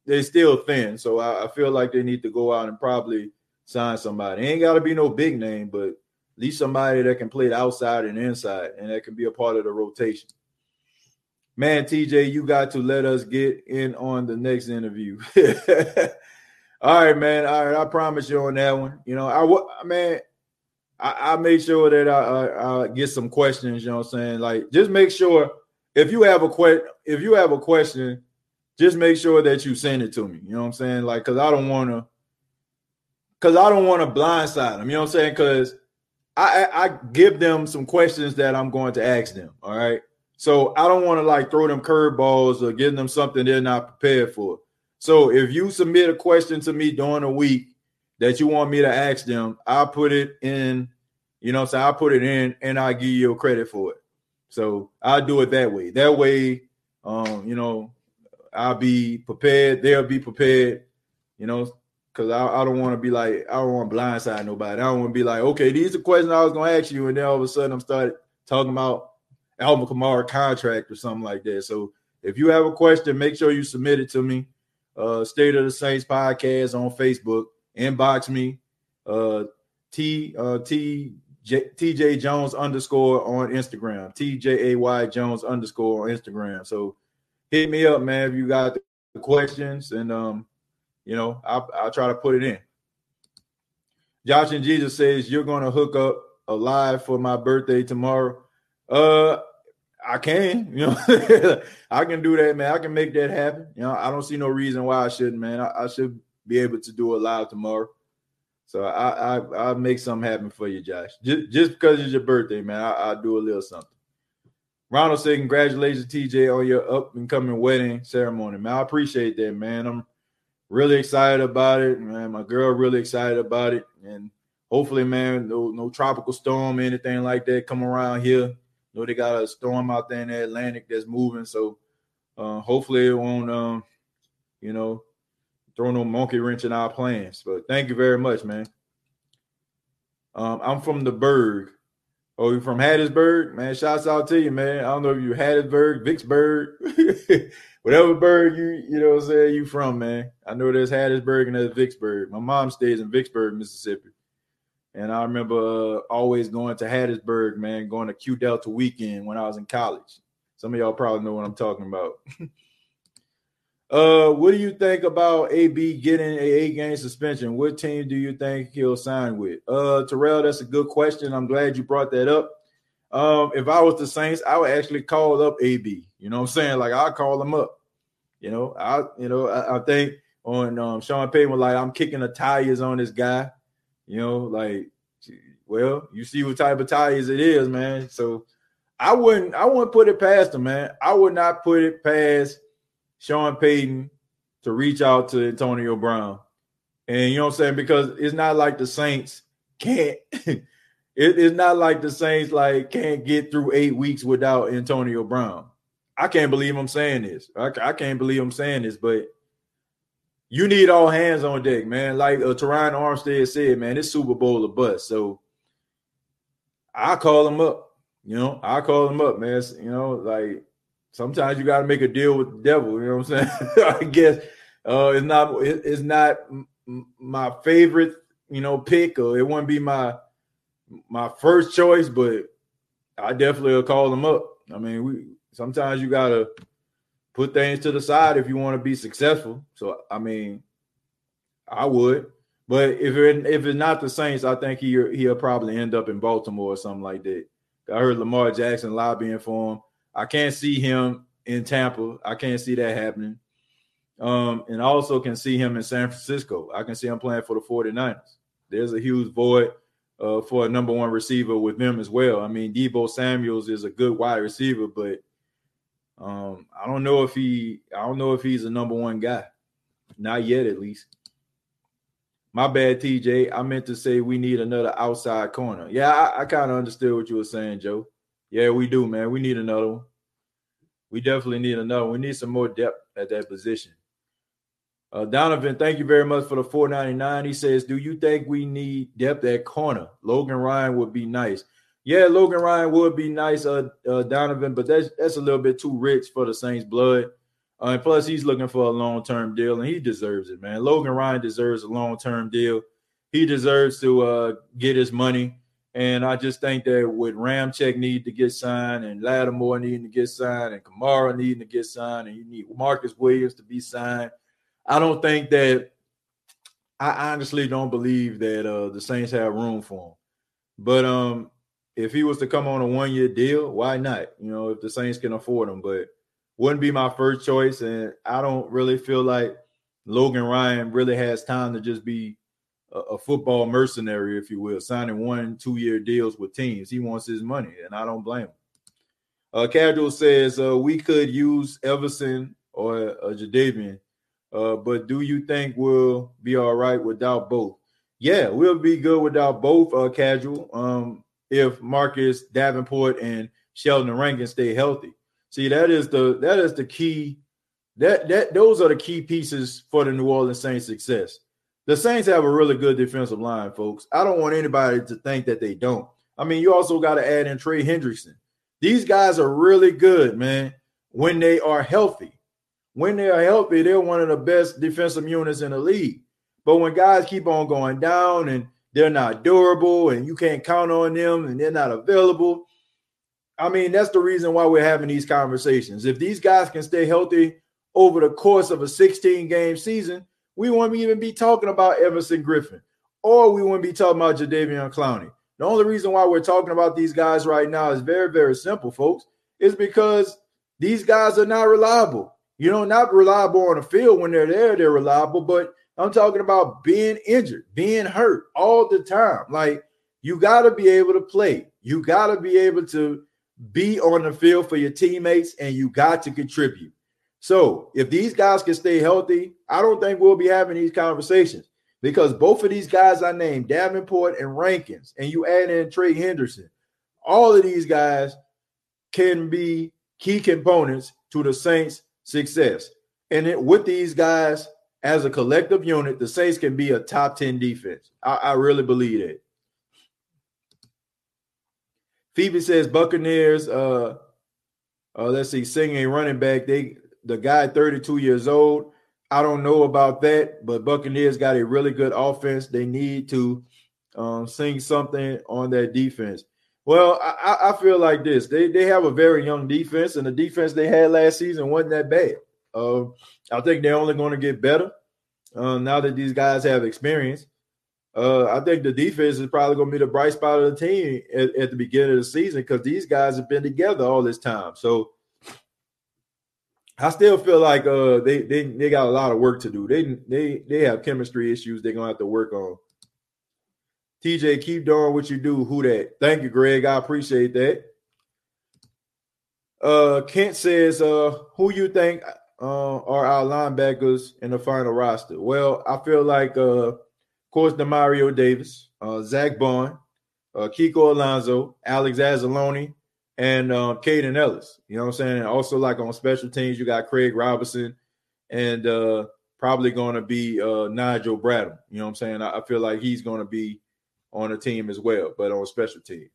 Speaker 2: they're still thin, so I, I feel like they need to go out and probably sign somebody. It ain't got to be no big name, but at least somebody that can play the outside and inside, and that can be a part of the rotation. Man, TJ, you got to let us get in on the next interview. *laughs* All right, man. All right, I promise you on that one. You know, I man, I, I made sure that I, I, I, get some questions. You know, what I'm saying like just make sure if you have a question, if you have a question, just make sure that you send it to me. You know what I'm saying? Like, cause I don't want to because I don't want to blindside them. You know what I'm saying? Because I, I, I give them some questions that I'm going to ask them. All right. So I don't want to like throw them curveballs or give them something they're not prepared for. So if you submit a question to me during a week that you want me to ask them, I'll put it in, you know, so I'll put it in and I'll give you credit for it. So I'll do it that way. That way, um, you know, I'll be prepared, they'll be prepared, you know, Cause I, I don't want to be like I don't want to blindside nobody. I don't want to be like, okay, these are questions I was gonna ask you, and then all of a sudden I'm started talking about Alvin Kamara contract or something like that. So if you have a question, make sure you submit it to me. Uh, State of the Saints podcast on Facebook. Inbox me. Uh, T uh, T J, TJ Jones underscore on Instagram. T J A Y Jones underscore on Instagram. So hit me up, man, if you got the questions and um you know, I'll, I'll try to put it in. Josh and Jesus says you're going to hook up a live for my birthday tomorrow. Uh, I can, *laughs* you know, I can do that, man. I can make that happen. You know, I don't see no reason why I shouldn't, man. I, I should, be able to do it live tomorrow. So I I I'll make something happen for you, Josh. Just just because it's your birthday, man. I, will do a little something. Ronald said, "Congratulations, TJ, on your up and coming wedding ceremony, man. I appreciate that, man. I'm really excited about it, man. My girl really excited about it, and hopefully, man, no no tropical storm, anything like that come around here. know they got a storm out there in the Atlantic that's moving, so uh, hopefully it won't, um, you know, throw no monkey wrench in our plans. But thank you very much, man. Um, I'm from the Berg. Oh, you from Hattiesburg? Man, shouts out to you, man. I don't know if you Hattiesburg, Vicksburg, *laughs* whatever bird you, you know what I'm saying, you from, man. I know there's Hattiesburg and there's Vicksburg. My mom stays in Vicksburg, Mississippi. And I remember uh, always going to Hattiesburg, man, going to Q Delta weekend when I was in college. Some of y'all probably know what I'm talking about. *laughs* uh, what do you think about AB getting a eight game suspension? What team do you think he'll sign with? Uh, Terrell, that's a good question. I'm glad you brought that up. Um, if I was the Saints, I would actually call up AB. You know what I'm saying? Like I'll call him up. You know, I you know I, I think on um, Sean Payton was like, I'm kicking the tires on this guy. You know, like, well, you see what type of tires it is, man. So I wouldn't, I wouldn't put it past him, man. I would not put it past Sean Payton to reach out to Antonio Brown. And you know what I'm saying? Because it's not like the Saints can't. *laughs* it, it's not like the Saints like can't get through eight weeks without Antonio Brown. I can't believe I'm saying this. I, I can't believe I'm saying this, but you need all hands on deck, man. Like uh, Terron Armstead said, man, it's Super Bowl or bust. So I call him up. You know, I call him up, man. You know, like sometimes you got to make a deal with the devil. You know what I'm saying? *laughs* I guess uh, it's not it, it's not my favorite, you know, pick, or it wouldn't be my my first choice, but I definitely will call them up. I mean, we sometimes you gotta put things to the side if you want to be successful. So I mean, I would. But if it, if it's not the Saints, I think he he'll probably end up in Baltimore or something like that. I heard Lamar Jackson lobbying for him. I can't see him in Tampa. I can't see that happening. Um, and also can see him in San Francisco. I can see him playing for the 49ers. There's a huge void uh, for a number one receiver with them as well. I mean, Deebo Samuels is a good wide receiver, but um, I don't know if he I don't know if he's a number one guy. Not yet, at least. My bad, TJ. I meant to say we need another outside corner. Yeah, I, I kind of understood what you were saying, Joe. Yeah, we do, man. We need another one. We definitely need another. One. We need some more depth at that position. Uh, Donovan, thank you very much for the 499. He says, Do you think we need depth at corner? Logan Ryan would be nice. Yeah, Logan Ryan would be nice, uh, uh, Donovan, but that's that's a little bit too rich for the Saints' blood. Uh, and plus, he's looking for a long term deal, and he deserves it, man. Logan Ryan deserves a long term deal. He deserves to uh, get his money. And I just think that with Ramczyk need to get signed, and Lattimore needing to get signed, and Kamara needing to get signed, and you need Marcus Williams to be signed. I don't think that. I honestly don't believe that uh, the Saints have room for him. But um, if he was to come on a one year deal, why not? You know, if the Saints can afford him, but wouldn't be my first choice. And I don't really feel like Logan Ryan really has time to just be a, a football mercenary, if you will, signing one, two year deals with teams. He wants his money, and I don't blame him. Uh, Casual says uh, we could use Everson or uh, Jadeveon, uh, but do you think we'll be all right without both? Yeah, we'll be good without both. Uh, casual. Um, if Marcus Davenport and Sheldon Rankin stay healthy. See, that is the that is the key. That that those are the key pieces for the New Orleans Saints' success. The Saints have a really good defensive line, folks. I don't want anybody to think that they don't. I mean, you also got to add in Trey Hendrickson. These guys are really good, man, when they are healthy. When they are healthy, they're one of the best defensive units in the league. But when guys keep on going down and they're not durable and you can't count on them and they're not available. I mean, that's the reason why we're having these conversations. If these guys can stay healthy over the course of a 16 game season, we won't even be talking about Everson Griffen or we won't be talking about Jadeveon Clowney. The only reason why we're talking about these guys right now is very, very simple, folks. Is because these guys are not reliable. You know, not reliable on the field when they're there, they're reliable, but I'm talking about being injured, being hurt all the time. Like you got to be able to play. You got to be able to be on the field for your teammates and you got to contribute. So, if these guys can stay healthy, I don't think we'll be having these conversations because both of these guys I named, Davenport and Rankins, and you add in Trey Henderson, all of these guys can be key components to the Saints' success. And it, with these guys as a collective unit, the Saints can be a top 10 defense. I, I really believe that. Phoebe says Buccaneers, uh, uh, let's see, singing running back. They the guy 32 years old. I don't know about that, but Buccaneers got a really good offense. They need to um, sing something on that defense. Well, I, I, feel like this. They they have a very young defense, and the defense they had last season wasn't that bad. Uh, I think they're only going to get better uh, now that these guys have experience. Uh, I think the defense is probably going to be the bright spot of the team at, at the beginning of the season because these guys have been together all this time. So I still feel like uh, they they they got a lot of work to do. They they they have chemistry issues they're gonna have to work on. TJ, keep doing what you do. Who that? Thank you, Greg. I appreciate that. Uh, Kent says, uh, who you think uh, are our linebackers in the final roster? Well, I feel like, uh, of course, Demario Davis, uh, Zack Baun, uh, Kiko Alonso, Alex Anzalone, and uh, Kaden Elliss. You know what I'm saying? also, like on special teams, you got Craig Robinson and uh, probably going to be uh, Niguel Bradham. You know what I'm saying? I, I feel like he's going to be on the team as well, but on special teams.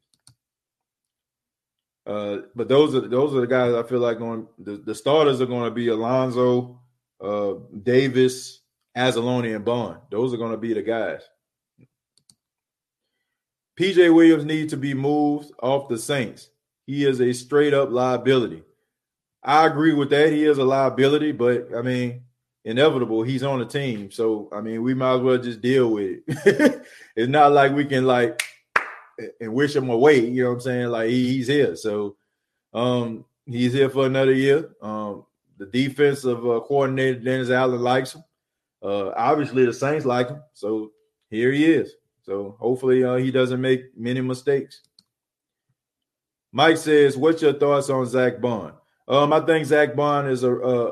Speaker 2: Uh, but those are those are the guys I feel like going. The, the starters are going to be Alonso, uh, Davis, Anzalone, and Baun. Those are going to be the guys. PJ Williams needs to be moved off the Saints. He is a straight up liability. I agree with that. He is a liability, but I mean, inevitable. He's on the team, so I mean, we might as well just deal with it. *laughs* it's not like we can like and wish him away. You know what I'm saying? Like he, he's here, so um, he's here for another year. Um, the defensive uh, coordinator Dennis Allen likes him. Uh, obviously, the Saints like him, so here he is. So hopefully, uh, he doesn't make many mistakes. Mike says, "What's your thoughts on Zach Baun?" Um, I think Zach Baun is a, a,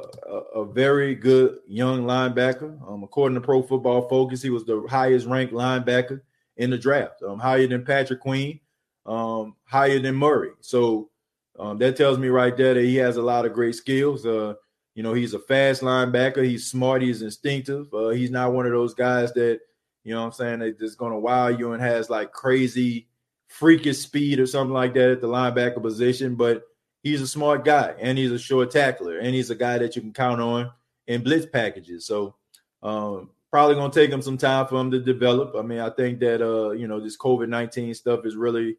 Speaker 2: a very good young linebacker. Um, according to Pro Football Focus, he was the highest ranked linebacker in the draft, um, higher than Patrick Queen, um, higher than Murray. So um, that tells me right there that he has a lot of great skills. Uh, you know, he's a fast linebacker. He's smart. He's instinctive. Uh, he's not one of those guys that, you know I'm saying, that just going to wow you and has like crazy, freakish speed or something like that at the linebacker position. But he's a smart guy and he's a short tackler and he's a guy that you can count on in blitz packages. So um, probably going to take him some time for him to develop. I mean, I think that uh, you know this COVID nineteen stuff is really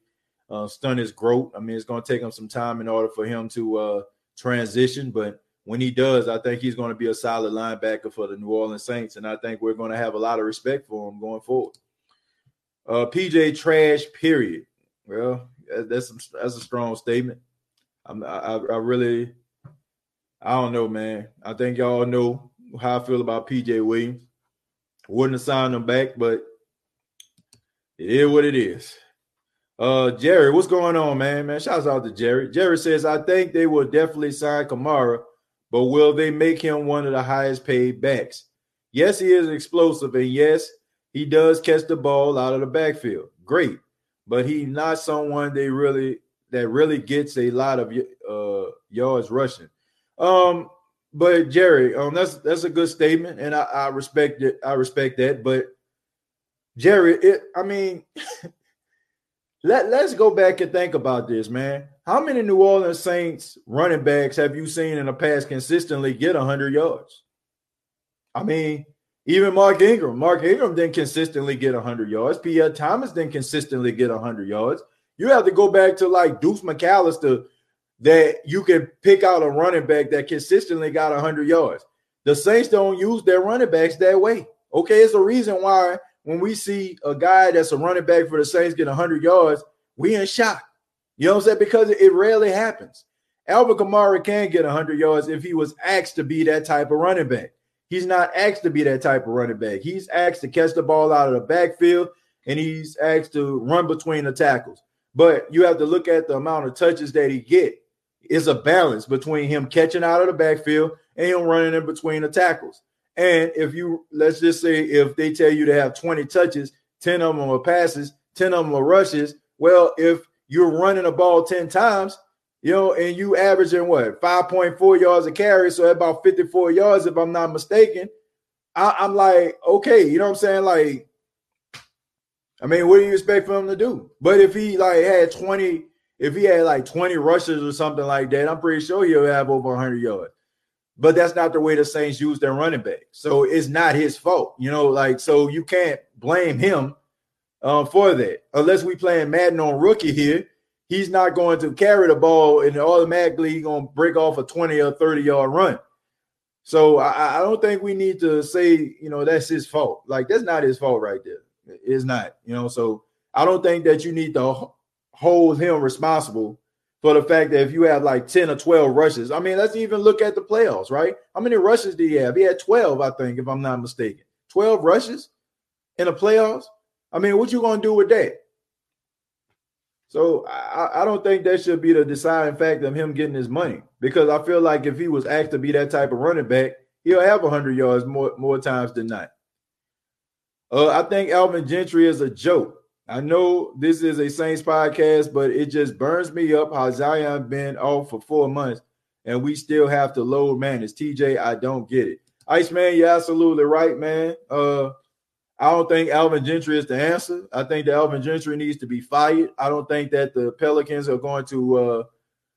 Speaker 2: uh, stunned his growth. I mean, it's going to take him some time in order for him to uh, transition, but when he does, I think he's going to be a solid linebacker for the New Orleans Saints, and I think we're going to have a lot of respect for him going forward. Uh, PJ trash, period. Well, that's that's a strong statement. I'm, I, I really, I don't know, man. I think y'all know how I feel about PJ Williams. Wouldn't have signed him back, but it is what it is. Uh, Jerry, what's going on, man? Man, shouts out to Jerry. Jerry says, I think they will definitely sign Kamara, but will they make him one of the highest paid backs? Yes, he is explosive, and yes, he does catch the ball out of the backfield. Great, but he's not someone they really that really gets a lot of uh yards rushing. Um, but Jerry, um, that's that's a good statement, and I, I respect it. I respect that. But Jerry, it, I mean, *laughs* let let's go back and think about this, man. How many New Orleans Saints running backs have you seen in the past consistently get hundred yards? I mean, even Mark Ingram. Mark Ingram didn't consistently get hundred yards. Pierre Thomas didn't consistently get hundred yards. You have to go back to like Deuce McAllister that you can pick out a running back that consistently got 100 yards. The Saints don't use their running backs that way. Okay, it's a reason why when we see a guy that's a running back for the Saints get 100 yards, we in shock. You know what I'm saying? Because it rarely happens. Alvin Kamara can get 100 yards if he was asked to be that type of running back. He's not asked to be that type of running back. He's asked to catch the ball out of the backfield and he's asked to run between the tackles. But you have to look at the amount of touches that he get. It's a balance between him catching out of the backfield and him running in between the tackles. And if you let's just say if they tell you to have 20 touches, 10 of them are passes, 10 of them are rushes. Well, if you're running a ball 10 times, you know, and you averaging what 5.4 yards a carry, so about 54 yards, if I'm not mistaken. I, am like, okay, you know what I'm saying? Like, I mean, what do you expect for him to do? But if he like had 20, if he had like 20 rushes or something like that, I'm pretty sure he'll have over 100 yards. But that's not the way the Saints use their running back. So it's not his fault, you know. Like, so you can't blame him um, for that unless we playing Madden on rookie here he's not going to carry the ball and automatically he's going to break off a 20 or 30 yard run. So I, I, don't think we need to say, you know, that's his fault. Like that's not his fault right there. It's not, you know. So I don't think that you need to hold him responsible for the fact that if you have like 10 or 12 rushes, I mean, let's even look at the playoffs, right? How many rushes did he have? He had 12, I think, if I'm not mistaken. 12 rushes in the playoffs. I mean, what you gonna do with that? So I, I, don't think that should be the deciding factor of him getting his money because I feel like if he was asked to be that type of running back, he'll have 100 yards more, more times than not. Uh, I think Alvin Gentry is a joke. I know this is a Saints podcast, but it just burns me up how Zion been off for four months and we still have to load man. It's TJ. I don't get it. Iceman, you're absolutely right, man. Uh, I don't think Alvin Gentry is the answer. I think that Alvin Gentry needs to be fired. I don't think that the Pelicans are going to uh,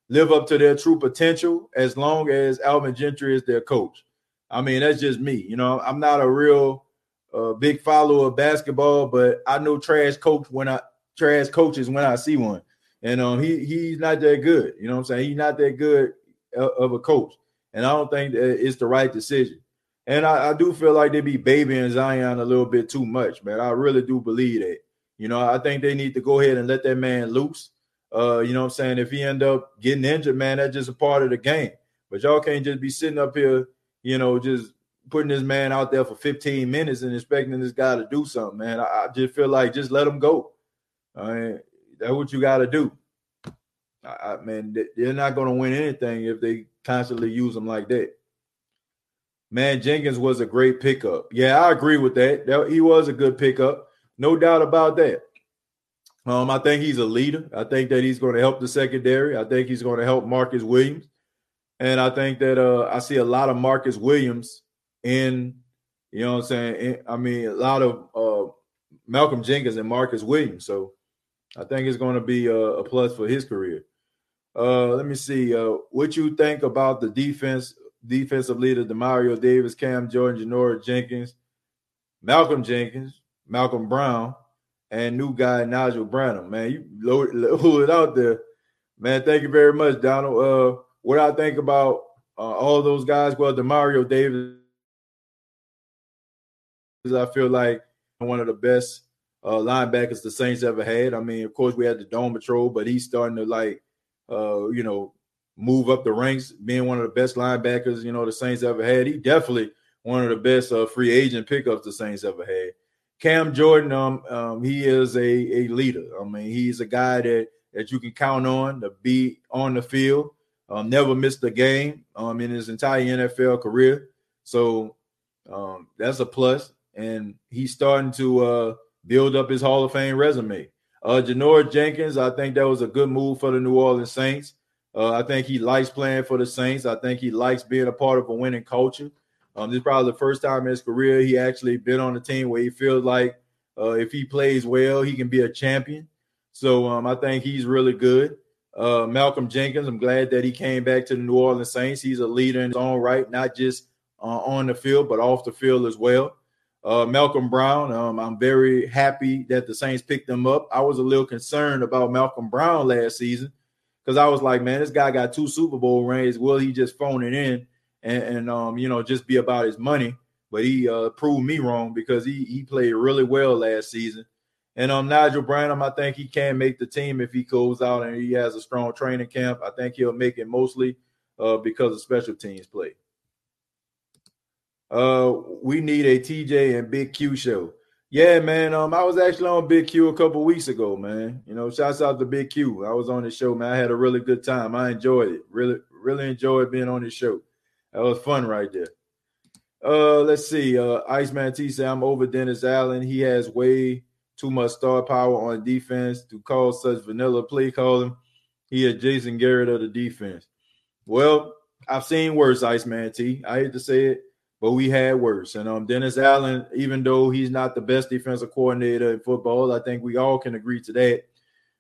Speaker 2: live up to their true potential as long as Alvin Gentry is their coach. I mean, that's just me. You know, I'm not a real uh, big follower of basketball, but I know trash coach when I trash coaches when I see one. And um, he he's not that good. You know what I'm saying? He's not that good of a coach. And I don't think that it's the right decision. And I, I, do feel like they be babying Zion a little bit too much, man. I really do believe that. You know, I think they need to go ahead and let that man loose. Uh, you know what I'm saying? If he end up getting injured, man, that's just a part of the game. But y'all can't just be sitting up here, you know, just putting this man out there for 15 minutes and expecting this guy to do something, man. I, I just feel like just let him go. I mean, that's what you got to do. I, I man, they're not going to win anything if they constantly use them like that. Man, Jenkins was a great pickup. Yeah, I agree with that. that he was a good pickup. No doubt about that. Um, I think he's a leader. I think that he's going to help the secondary. I think he's going to help Marcus Williams. And I think that uh, I see a lot of Marcus Williams in, you know what I'm saying? In, I mean, a lot of uh, Malcolm Jenkins and Marcus Williams. So I think it's going to be a, a plus for his career. Uh, let me see. Uh, what you think about the defense defensive leader Demario Davis, Cam Jordan, Janoris Jenkins, Malcolm Jenkins, Malcolm Brown, and new guy Niguel Bradham. Man, you load, load *laughs* it out there. Man, thank you very much, Donald. Uh, what I think about uh, all those guys, well, Demario Davis, I feel like one of the best uh, linebackers the Saints ever had. I mean, of course, we had the Dome Patrol, but he's starting to like, uh, you know, move up the ranks, being one of the best linebackers, you know, the Saints ever had. He definitely one of the best uh, free agent pickups the Saints ever had. Cam Jordan, um, um, he is a, a leader. I mean, he's a guy that that you can count on to be on the field. Um, never missed a game um, in his entire NFL career. So um, that's a plus. And he's starting to uh, build up his Hall of Fame resume. Uh, Janoris Jenkins, I think that was a good move for the New Orleans Saints. Uh, I think he likes playing for the Saints. I think he likes being a part of a winning culture. Um, this is probably the first time in his career he actually been on a team where he feels like uh, if he plays well, he can be a champion. So um, I think he's really good. Uh, Malcolm Jenkins, I'm glad that he came back to the New Orleans Saints. He's a leader in his own right, not just uh, on the field, but off the field as well. Uh, Malcolm Brown, um, I'm very happy that the Saints picked him up. I was a little concerned about Malcolm Brown last season because I was like, man, this guy got two Super Bowl rings. Will he just phone it in and, and um, you know, just be about his money? But he uh, proved me wrong because he he played really well last season. And um, Niguel Bradham, I think he can make the team if he goes out and he has a strong training camp. I think he'll make it mostly uh, because of special teams play. Uh, we need a TJ and Big Q show. Yeah, man. Um, I was actually on Big Q a couple weeks ago, man. You know, shouts out to Big Q. I was on the show, man. I had a really good time. I enjoyed it. Really, really enjoyed being on the show. That was fun right there. Uh, let's see. Uh, Iceman T said I'm over Dennis Allen. He has way too much star power on defense to call such vanilla play calling. He is Jason Garrett of the defense. Well, I've seen worse, Iceman T. I hate to say it, but we had worse. And um, Dennis Allen, even though he's not the best defensive coordinator in football, I think we all can agree to that.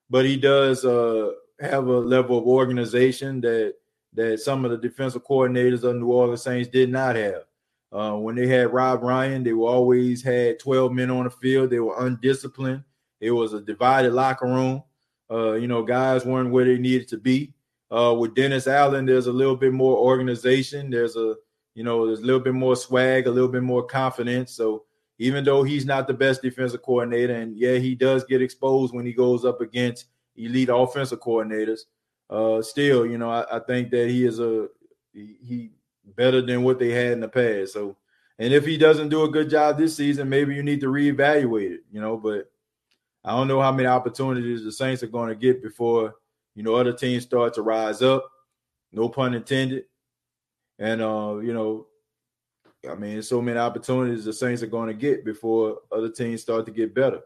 Speaker 2: But he does uh, have a level of organization that that some of the defensive coordinators of New Orleans Saints did not have. Uh, when they had Rob Ryan, they were always had 12 men on the field. They were undisciplined. It was a divided locker room. Uh, you know, guys weren't where they needed to be. Uh, with Dennis Allen, there's a little bit more organization. There's a, you know, there's a little bit more swag, a little bit more confidence. So even though he's not the best defensive coordinator, and yeah, he does get exposed when he goes up against elite offensive coordinators. Uh, still, you know, I, I think that he is a he, he better than what they had in the past. So, and if he doesn't do a good job this season, maybe you need to reevaluate it. You know, but I don't know how many opportunities the Saints are going to get before you know other teams start to rise up. No pun intended. And uh, you know, I mean, so many opportunities the Saints are going to get before other teams start to get better.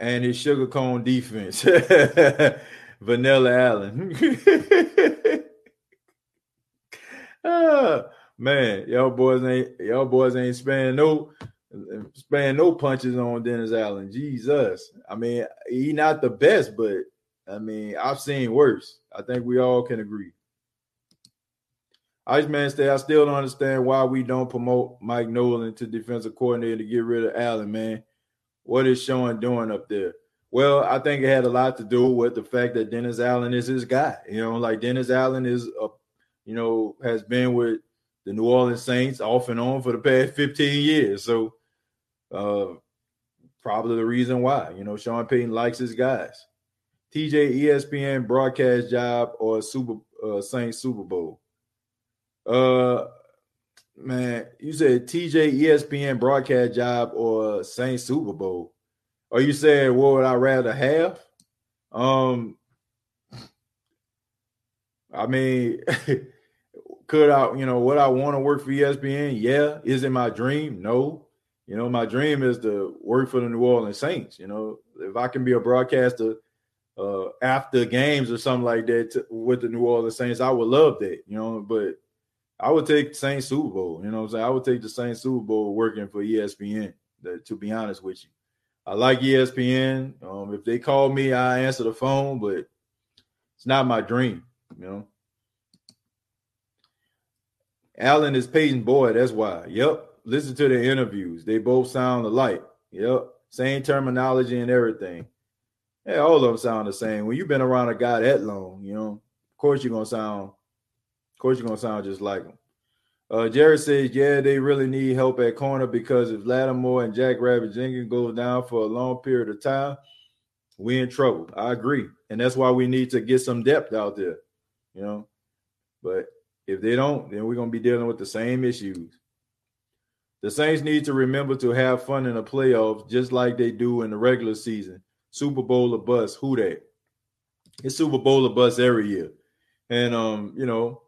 Speaker 2: And his sugar cone defense, *laughs* Vanilla Allen. *laughs* ah, man, y'all boys ain't y'all boys ain't sparing no sparing no punches on Dennis Allen. Jesus. I mean, he not the best, but I mean, I've seen worse. I think we all can agree. Iceman say I still don't understand why we don't promote Mike Nolan to defensive coordinator to get rid of Allen, man. What is Sean doing up there? Well, I think it had a lot to do with the fact that Dennis Allen is his guy. You know, like Dennis Allen is a, you know, has been with the New Orleans Saints off and on for the past 15 years. So uh, probably the reason why. You know, Sean Payton likes his guys. TJ ESPN broadcast job or Super uh, Saints Super Bowl. Uh, man, you said TJ ESPN broadcast job or Saints Super Bowl. Are you saying what would I rather have? Um, I mean, *laughs* could I, you know, would I want to work for ESPN? Yeah. Is it my dream? No. You know, my dream is to work for the New Orleans Saints. You know, if I can be a broadcaster uh, after games or something like that to, with the New Orleans Saints, I would love that. You know, but I would take Saints Super Bowl. You know, what I'm saying I would take the Saints Super Bowl working for ESPN. That, to be honest with you, I like ESPN. Um, if they call me, I answer the phone, but it's not my dream. You know. Allen is Payton Boyd. That's why. Yep listen to the interviews. They both sound alike. Yep. Same terminology and everything. Yeah, all of them sound the same. When you've been around a guy that long, you know, of course you're gonna sound, of course you're gonna sound just like him. Uh, Jared says, yeah, they really need help at corner because if Lattimore and Jack Rabbit Jenkins go down for a long period of time, we in trouble. I agree, and that's why we need to get some depth out there, you know. But if they don't, then we're gonna be dealing with the same issues. The Saints need to remember to have fun in the playoffs just like they do in the regular season. Super Bowl or bust. Who that? It's Super Bowl or bust every year. And um, you know,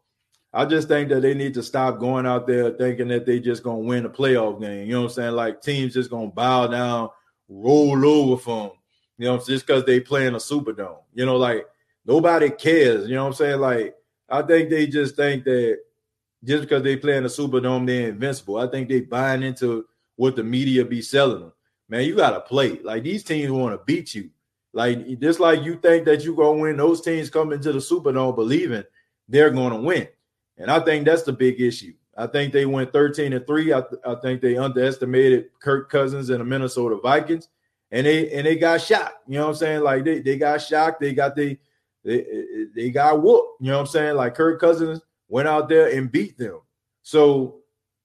Speaker 2: I just think that they need to stop going out there thinking that they just gonna win a playoff game. You know what I'm saying? Like teams just gonna bow down, roll over for them. You know, just because they play in a Superdome. You know, like nobody cares. You know what I'm saying? Like I think they just think that just because they play in the Superdome, they're invincible. I think they buying into what the media be selling them. Man, you gotta play. Like these teams want to beat you. Like just like you think that you gonna win, those teams come into the Superdome believing they're gonna win. And I think that's the big issue. I think they went 13 and 3. I, th- I think they underestimated Kirk Cousins and the Minnesota Vikings. And they and they got shocked. You know what I'm saying? Like they, they got shocked. They got they they, they got whooped. You know what I'm saying? Like Kirk Cousins went out there and beat them. So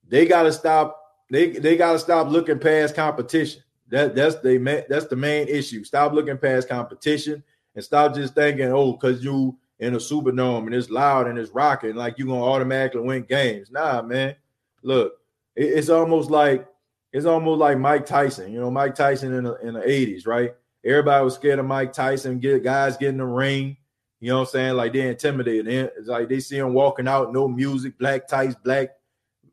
Speaker 2: they got to stop. They they got to stop looking past competition. That that's the that's the main issue. Stop looking past competition and stop just thinking, oh, because you in a Superdome and it's loud and it's rocking, like you're gonna automatically win games. Nah, man. Look, it, it's almost like it's almost like Mike Tyson. You know, Mike Tyson in the in the 80s, right? Everybody was scared of Mike Tyson, get guys getting the ring. You know what I'm saying? Like they're intimidated. It's like they see him walking out, no music, black tights, black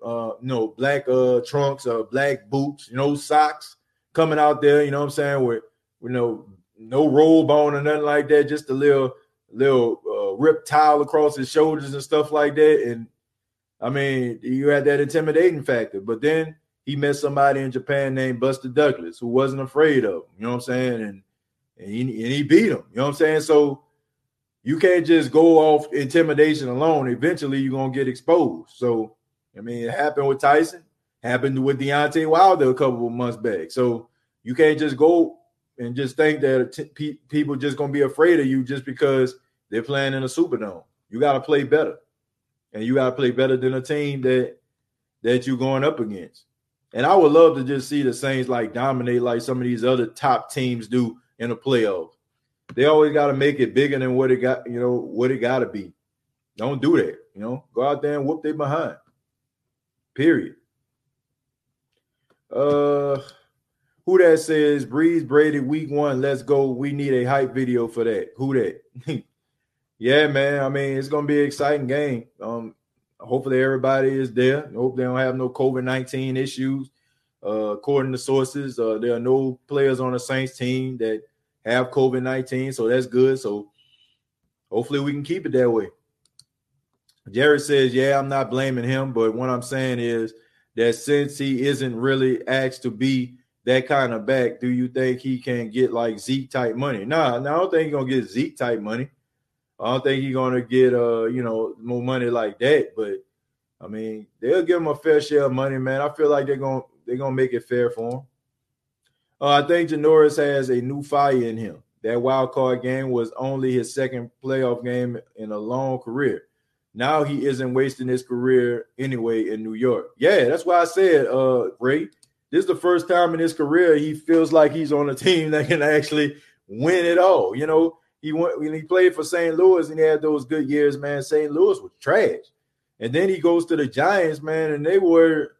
Speaker 2: uh no black uh trunks, uh black boots, you know, socks coming out there, you know what I'm saying, with you know, no robe on or nothing like that, just a little little uh, ripped towel across his shoulders and stuff like that. And I mean, you had that intimidating factor. But then he met somebody in Japan named Buster Douglas who wasn't afraid of him. You know what I'm saying? And and he, and he beat him. You know what I'm saying? So you can't just go off intimidation alone. Eventually, you're gonna get exposed. So I mean, it happened with Tyson, happened with Deontay Wilder a couple of months back. So you can't just go and just think that t- pe- people just gonna be afraid of you just because they're playing in a Superdome. You got to play better, and you got to play better than a team that that you're going up against. And I would love to just see the Saints like dominate like some of these other top teams do in the playoffs. They always got to make it bigger than what it got, you know, what it got to be. Don't do that, you know. Go out there and whoop they behind. Period. Uh who that says Brees Brady week one, let's go. We need a hype video for that. Who that? *laughs* yeah, man. I mean, it's gonna be an exciting game. Um, hopefully everybody is there. Hope they don't have no COVID-19 issues. Uh, according to sources, uh, there are no players on the Saints team that have COVID-19, so that's good. So hopefully we can keep it that way. Jared says, Yeah, I'm not blaming him, but what I'm saying is that since he isn't really asked to be that kind of back, do you think he can get like Zeke type money? Nah, no, I don't think he's gonna get Zeke type money. I don't think he's gonna get uh, you know, more money like that. But I mean, they'll give him a fair share of money, man. I feel like they're gonna they're gonna make it fair for him. Uh, I think Janoris has a new fire in him. That wild card game was only his second playoff game in a long career. Now he isn't wasting his career anyway in New York. Yeah, that's why I said, uh, Ray, this is the first time in his career he feels like he's on a team that can actually win it all. You know, he went when he played for St. Louis and he had those good years, man. St. Louis was trash. And then he goes to the Giants, man, and they were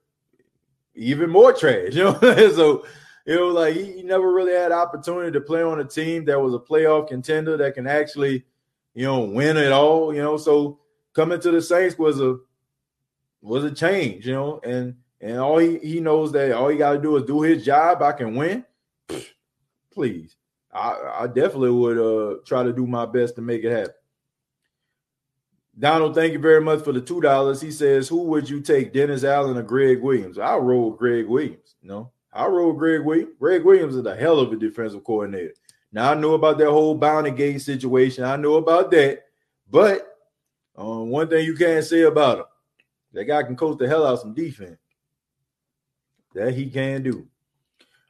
Speaker 2: even more trash. *laughs* You know, so it was like he, he never really had opportunity to play on a team that was a playoff contender that can actually, you know, win it all. You know, so coming to the Saints was a was a change, you know, and and all he, he knows that all he got to do is do his job. I can win. Please. I, I definitely would uh, try to do my best to make it happen. Donald, thank you very much for the two dollars. He says, "Who would you take, Dennis Allen or Gregg Williams?" I'll roll Gregg Williams. You know, I'll roll Gregg Williams. Gregg Williams is a hell of a defensive coordinator. Now I know about that whole bounty gate situation. I know about that, but um, one thing you can't say about him, that guy can coach the hell out some defense. That he can do.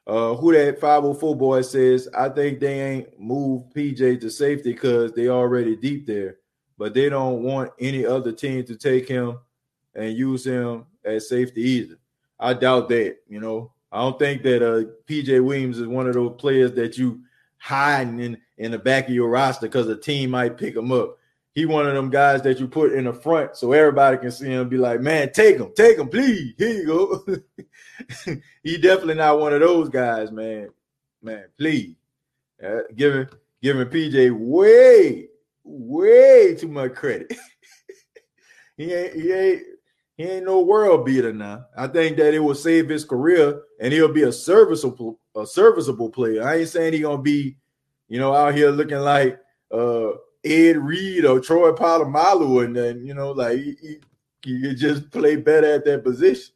Speaker 2: Uh, who that 504 boy says, I think they ain't moved PJ to safety because they already deep there, but they don't want any other team to take him and use him as safety either. I doubt that, you know. I don't think that uh, PJ Williams is one of those players that you hiding in, in the back of your roster because a team might pick him up he one of them guys that you put in the front so everybody can see him be like, man, take him, take him, please. Here you go. *laughs* he definitely not one of those guys, man. Man, please. Uh, giving giving PJ way, way too much credit. *laughs* he ain't he ain't he ain't no world beater now. I think that it will save his career and he'll be a serviceable a serviceable player. I ain't saying he gonna be, you know, out here looking like uh Ed Reed or Troy Polamalu, and then you know, like he, just play better at that position.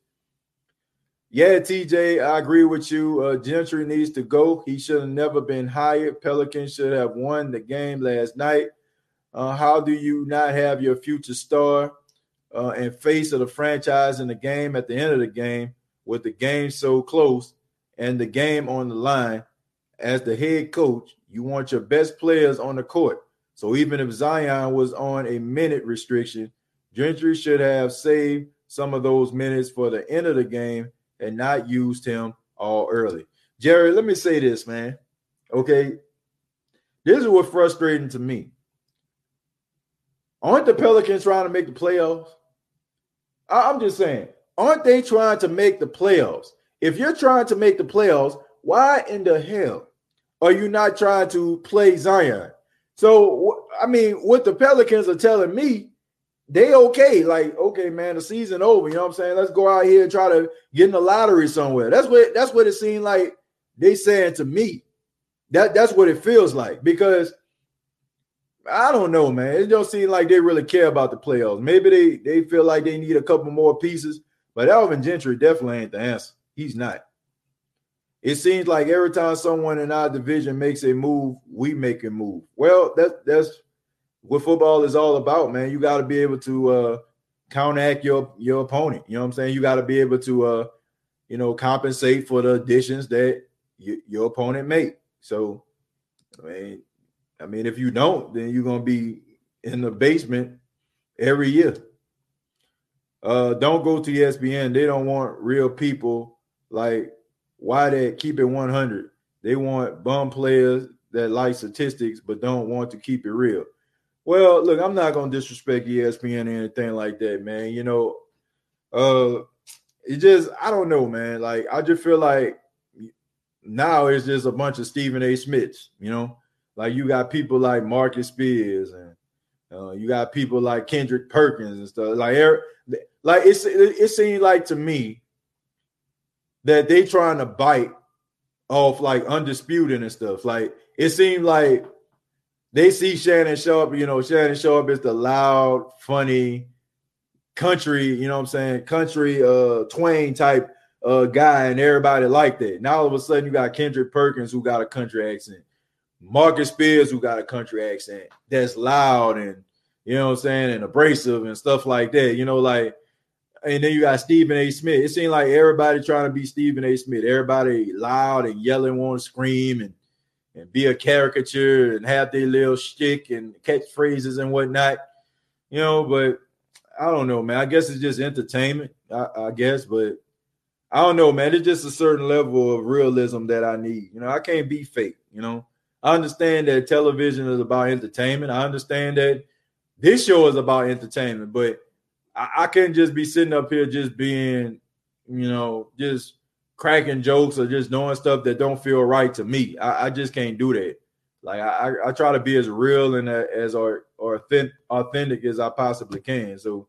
Speaker 2: Yeah, TJ, I agree with you. Uh, Gentry needs to go. He should have never been hired. Pelicans should have won the game last night. Uh, how do you not have your future star uh, and face of the franchise in the game at the end of the game with the game so close and the game on the line? As the head coach, you want your best players on the court. So even if Zion was on a minute restriction, Gentry should have saved some of those minutes for the end of the game and not used him all early. Jerry, let me say this, man. Okay. This is what's frustrating to me. Aren't the Pelicans trying to make the playoffs? I'm just saying, aren't they trying to make the playoffs? If you're trying to make the playoffs, why in the hell are you not trying to play Zion? So, I mean, what the Pelicans are telling me, they okay. Like, okay, man, the season over. You know what I'm saying? Let's go out here and try to get in the lottery somewhere. That's what that's what it seemed like they saying to me. That that's what it feels like because I don't know, man. It don't seem like they really care about the playoffs. Maybe they they feel like they need a couple more pieces, but Alvin Gentry definitely ain't the answer. He's not. It seems like every time someone in our division makes a move, we make a move. Well, that's that's what football is all about, man. You got to be able to uh, counteract your your opponent. You know what I'm saying? You got to be able to uh, you know compensate for the additions that y- your opponent make. So, I mean, I mean, if you don't, then you're gonna be in the basement every year. Uh, don't go to ESPN. They don't want real people like why they keep it 100. They want bum players that like statistics but don't want to keep it real. Well, look, I'm not gonna disrespect ESPN or anything like that, man. You know, uh, it just I don't know, man. Like I just feel like now it's just a bunch of Stephen A. Smiths, you know. Like you got people like Marcus Spears and uh, you got people like Kendrick Perkins and stuff. Like, like it's it, it seemed like to me that they trying to bite off like undisputed and stuff. Like it seemed like they see Shannon Sharpe, you know, Shannon Sharpe is the loud, funny country, you know what I'm saying, country uh Twain type uh guy, and everybody like that. Now all of a sudden you got Kendrick Perkins who got a country accent. Marcus Spears, who got a country accent that's loud and you know what I'm saying, and abrasive and stuff like that. You know, like, and then you got Stephen A. Smith. It seemed like everybody trying to be Stephen A. Smith. Everybody loud and yelling, want to scream and and be a caricature and have their little shtick and catchphrases and whatnot. You know, but I don't know, man. I guess it's just entertainment, I, I guess, but I don't know, man. It's just a certain level of realism that I need. You know, I can't be fake, you know. I understand that television is about entertainment. I understand that this show is about entertainment, but I, I can't just be sitting up here just being, you know, just cracking jokes or just doing stuff that don't feel right to me. I, I just can't do that. Like I, I try to be as real and as or, or authentic, authentic as I possibly can. So,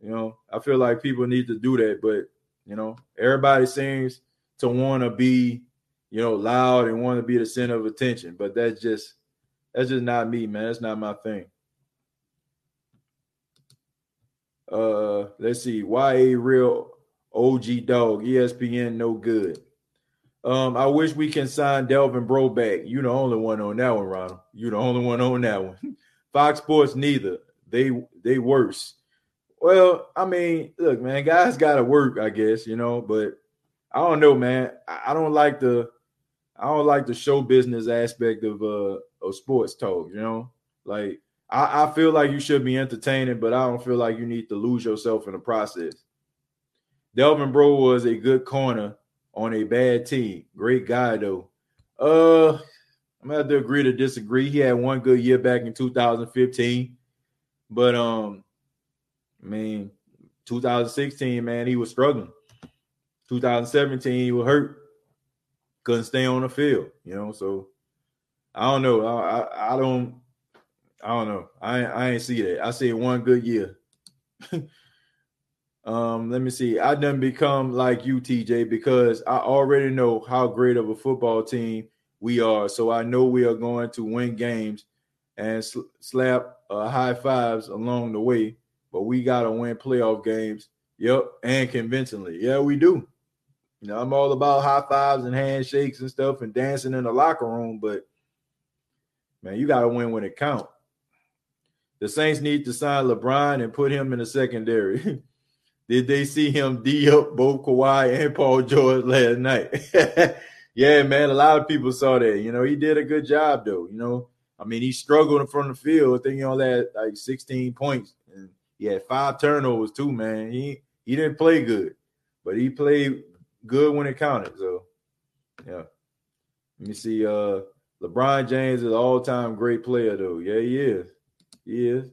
Speaker 2: you know, I feel like people need to do that, but you know, everybody seems to want to be you know, loud and want to be the center of attention. But that's just that's just not me, man. That's not my thing. Uh, let's see. Why a real OG dog? ESPN no good. Um, I wish we can sign Delvin Breaux back. You the only one on that one, Ronald. You the only one on that one. *laughs* Fox Sports neither. They they worse. Well, I mean, look, man, guys got to work, I guess, you know. But I don't know, man. I don't like the I don't like the show business aspect of uh of sports talk, you know. Like I, I feel like you should be entertaining, but I don't feel like you need to lose yourself in the process. Delvin Breaux was a good corner on a bad team. Great guy though. Uh I'm gonna have to agree to disagree. He had one good year back in 2015, but um, I mean, 2016, man, he was struggling. 2017, he was hurt couldn't stay on the field, you know. So I don't know. I I, I don't I don't know. I I ain't see that. I see one good year. *laughs* um, let me see. I done become like you, TJ, because I already know how great of a football team we are. So I know we are going to win games and sl- slap uh, high fives along the way. But we got to win playoff games. Yep, and convincingly. Yeah, we do. You know, I'm all about high fives and handshakes and stuff and dancing in the locker room, but man, you got to win when it counts. The Saints need to sign LeBron and put him in the secondary. *laughs* Did they see him D up both Kawhi and Paul George last night? *laughs* yeah, man, a lot of people saw that. You know, he did a good job though. You know, I mean, he struggled in front of the field. I think he only had like 16 points, and he had five turnovers too. Man, he he didn't play good, but he played good when it counted. So, yeah. Let me see. Uh, LeBron James is an all-time great player, though. Yeah, he is. He is.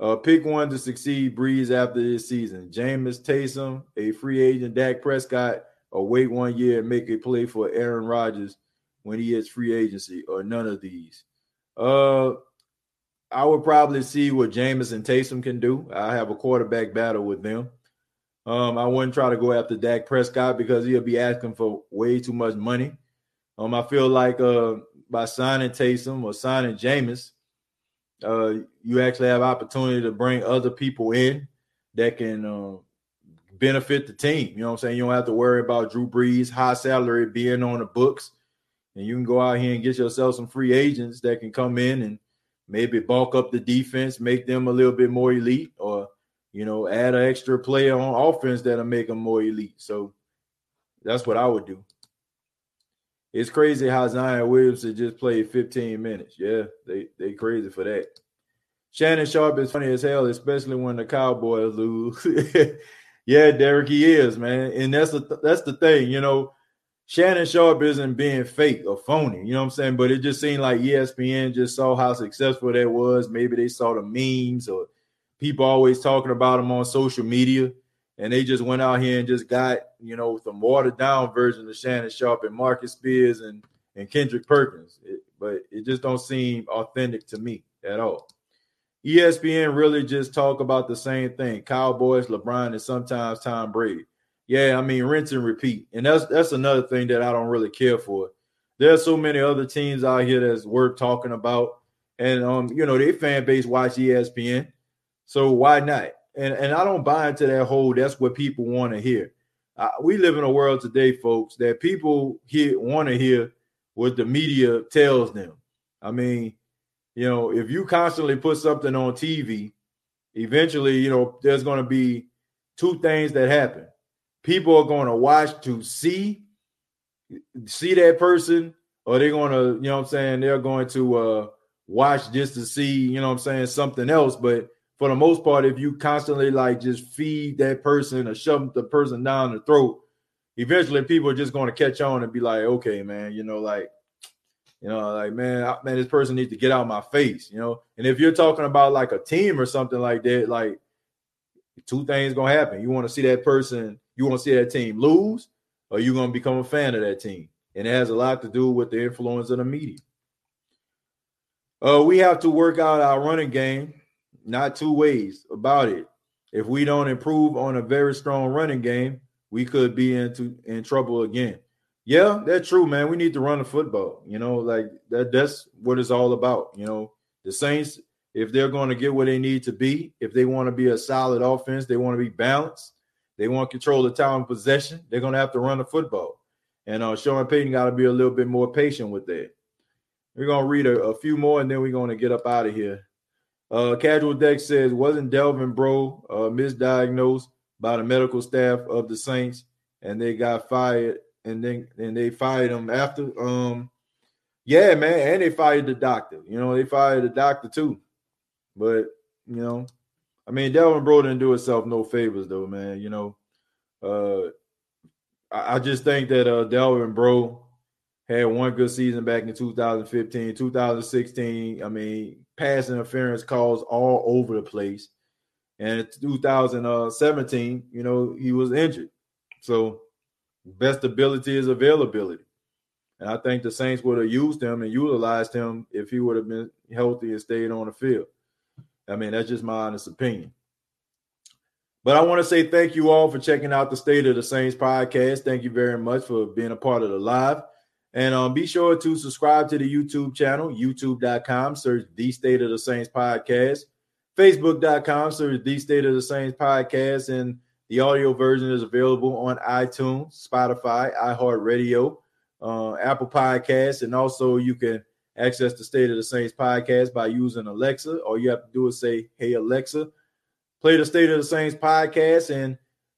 Speaker 2: Uh, pick one to succeed Brees after this season. Jameis Taysom, a free agent, Dak Prescott, or wait one year and make a play for Aaron Rodgers when he hits free agency, or none of these. Uh, I would probably see what Jameis and Taysom can do. I have a quarterback battle with them. Um, I wouldn't try to go after Dak Prescott because he'll be asking for way too much money. Um, I feel like uh, by signing Taysom or signing Jameis, uh, you actually have opportunity to bring other people in that can uh, benefit the team. You know what I'm saying? You don't have to worry about Drew Brees' high salary being on the books. And you can go out here and get yourself some free agents that can come in and maybe bulk up the defense, make them a little bit more elite, or you know, add an extra player on offense that'll make them more elite. So that's what I would do. It's crazy how Zion Williamson just played 15 minutes. Yeah, they they crazy for that. Shannon Sharpe is funny as hell, especially when the Cowboys lose. *laughs* yeah, Derek, he is, man. And that's the that's the thing, you know. Shannon Sharpe isn't being fake or phony, you know what I'm saying? But it just seemed like ESPN just saw how successful that was. Maybe they saw the memes or people always talking about him on social media and they just went out here and just got you know the watered down version of Shannon Sharpe and Marcus Spears and and Kendrick Perkins, it, but it just don't seem authentic to me at all. ESPN really just talk about the same thing: Cowboys, LeBron, and sometimes Tom Brady. Yeah, I mean rinse and repeat, and that's that's another thing that I don't really care for. There's so many other teams out here that's worth talking about, and um, you know, their fan base watch ESPN, so why not? And and I don't buy into that whole. That's what people want to hear. Uh, we live in a world today, folks, that people hear want to hear what the media tells them. I mean, you know, if you constantly put something on TV, eventually, you know, there's going to be two things that happen. People are going to watch to see see that person, or they're going to, you know, I'm saying they're going to uh watch just to see, you know, I'm saying something else, but for the most part, if you constantly like just feed that person or shove the person down the throat, eventually people are just going to catch on and be like, okay, man, you know, like, you know, like, man, I, man, this person needs to get out of my face, you know. And if you're talking about like a team or something like that, like two things gonna happen. You want to see that person, you want to see that team lose, or you're gonna become a fan of that team. And it has a lot to do with the influence of the media. Uh, we have to work out our running game not two ways about it. If we don't improve on a very strong running game, we could be into in trouble again. Yeah, that's true, man. We need to run the football. You know, like that. That's what it's all about. You know, the Saints, if they're going to get where they need to be, if they want to be a solid offense, they want to be balanced. They want control the time possession. They're going to have to run the football. And uh, Sean Payton got to be a little bit more patient with that. We're going to read a, a few more and then we're going to get up out of here. Uh, Casual Deck says, wasn't Delvin Breaux uh, misdiagnosed by the medical staff of the Saints, and they got fired, and then and they fired him after. Um, yeah, man, and they fired the doctor. You know, they fired the doctor too. But you know, I mean, Delvin Breaux didn't do himself no favors though, man. You know, uh, I, I just think that uh, Delvin Breaux had one good season back in 2015, 2016. I mean, pass interference calls all over the place. And in 2017, you know, he was injured. So best ability is availability. And I think the Saints would have used him and utilized him if he would have been healthy and stayed on the field. I mean, that's just my honest opinion. But I want to say thank you all for checking out the State of the Saints podcast. Thank you very much for being a part of the live. And um, be sure to subscribe to the YouTube channel, youtube.com, search The State of the Saints Podcast, facebook.com, search The State of the Saints Podcast, and the audio version is available on iTunes, Spotify, iHeartRadio, uh, Apple Podcasts, and also you can access the State of the Saints podcast by using Alexa. All you have to do is say, Hey, Alexa, play the State of the Saints podcast, and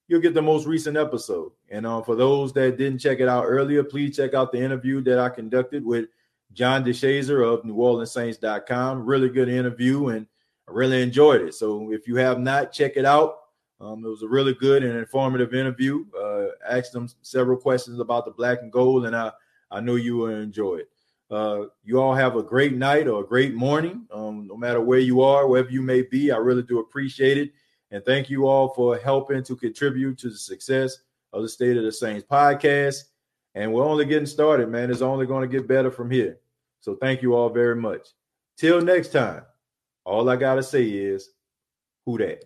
Speaker 2: you'll get the most recent episode. And uh, for those that didn't check it out earlier, please check out the interview that I conducted with John DeShazier of NewOrleansSaints.com. Really good interview, and I really enjoyed it. So if you have not, check it out. Um, it was a really good and informative interview. Uh, asked them several questions about the black and gold, and I, I know you will enjoy it. Uh, you all have a great night or a great morning, um, no matter where you are, wherever you may be. I really do appreciate it. And thank you all for helping to contribute to the success of the State of the Saints podcast. And we're only getting started, man. It's only going to get better from here. So thank you all very much. Till next time, all I got to say is, who that?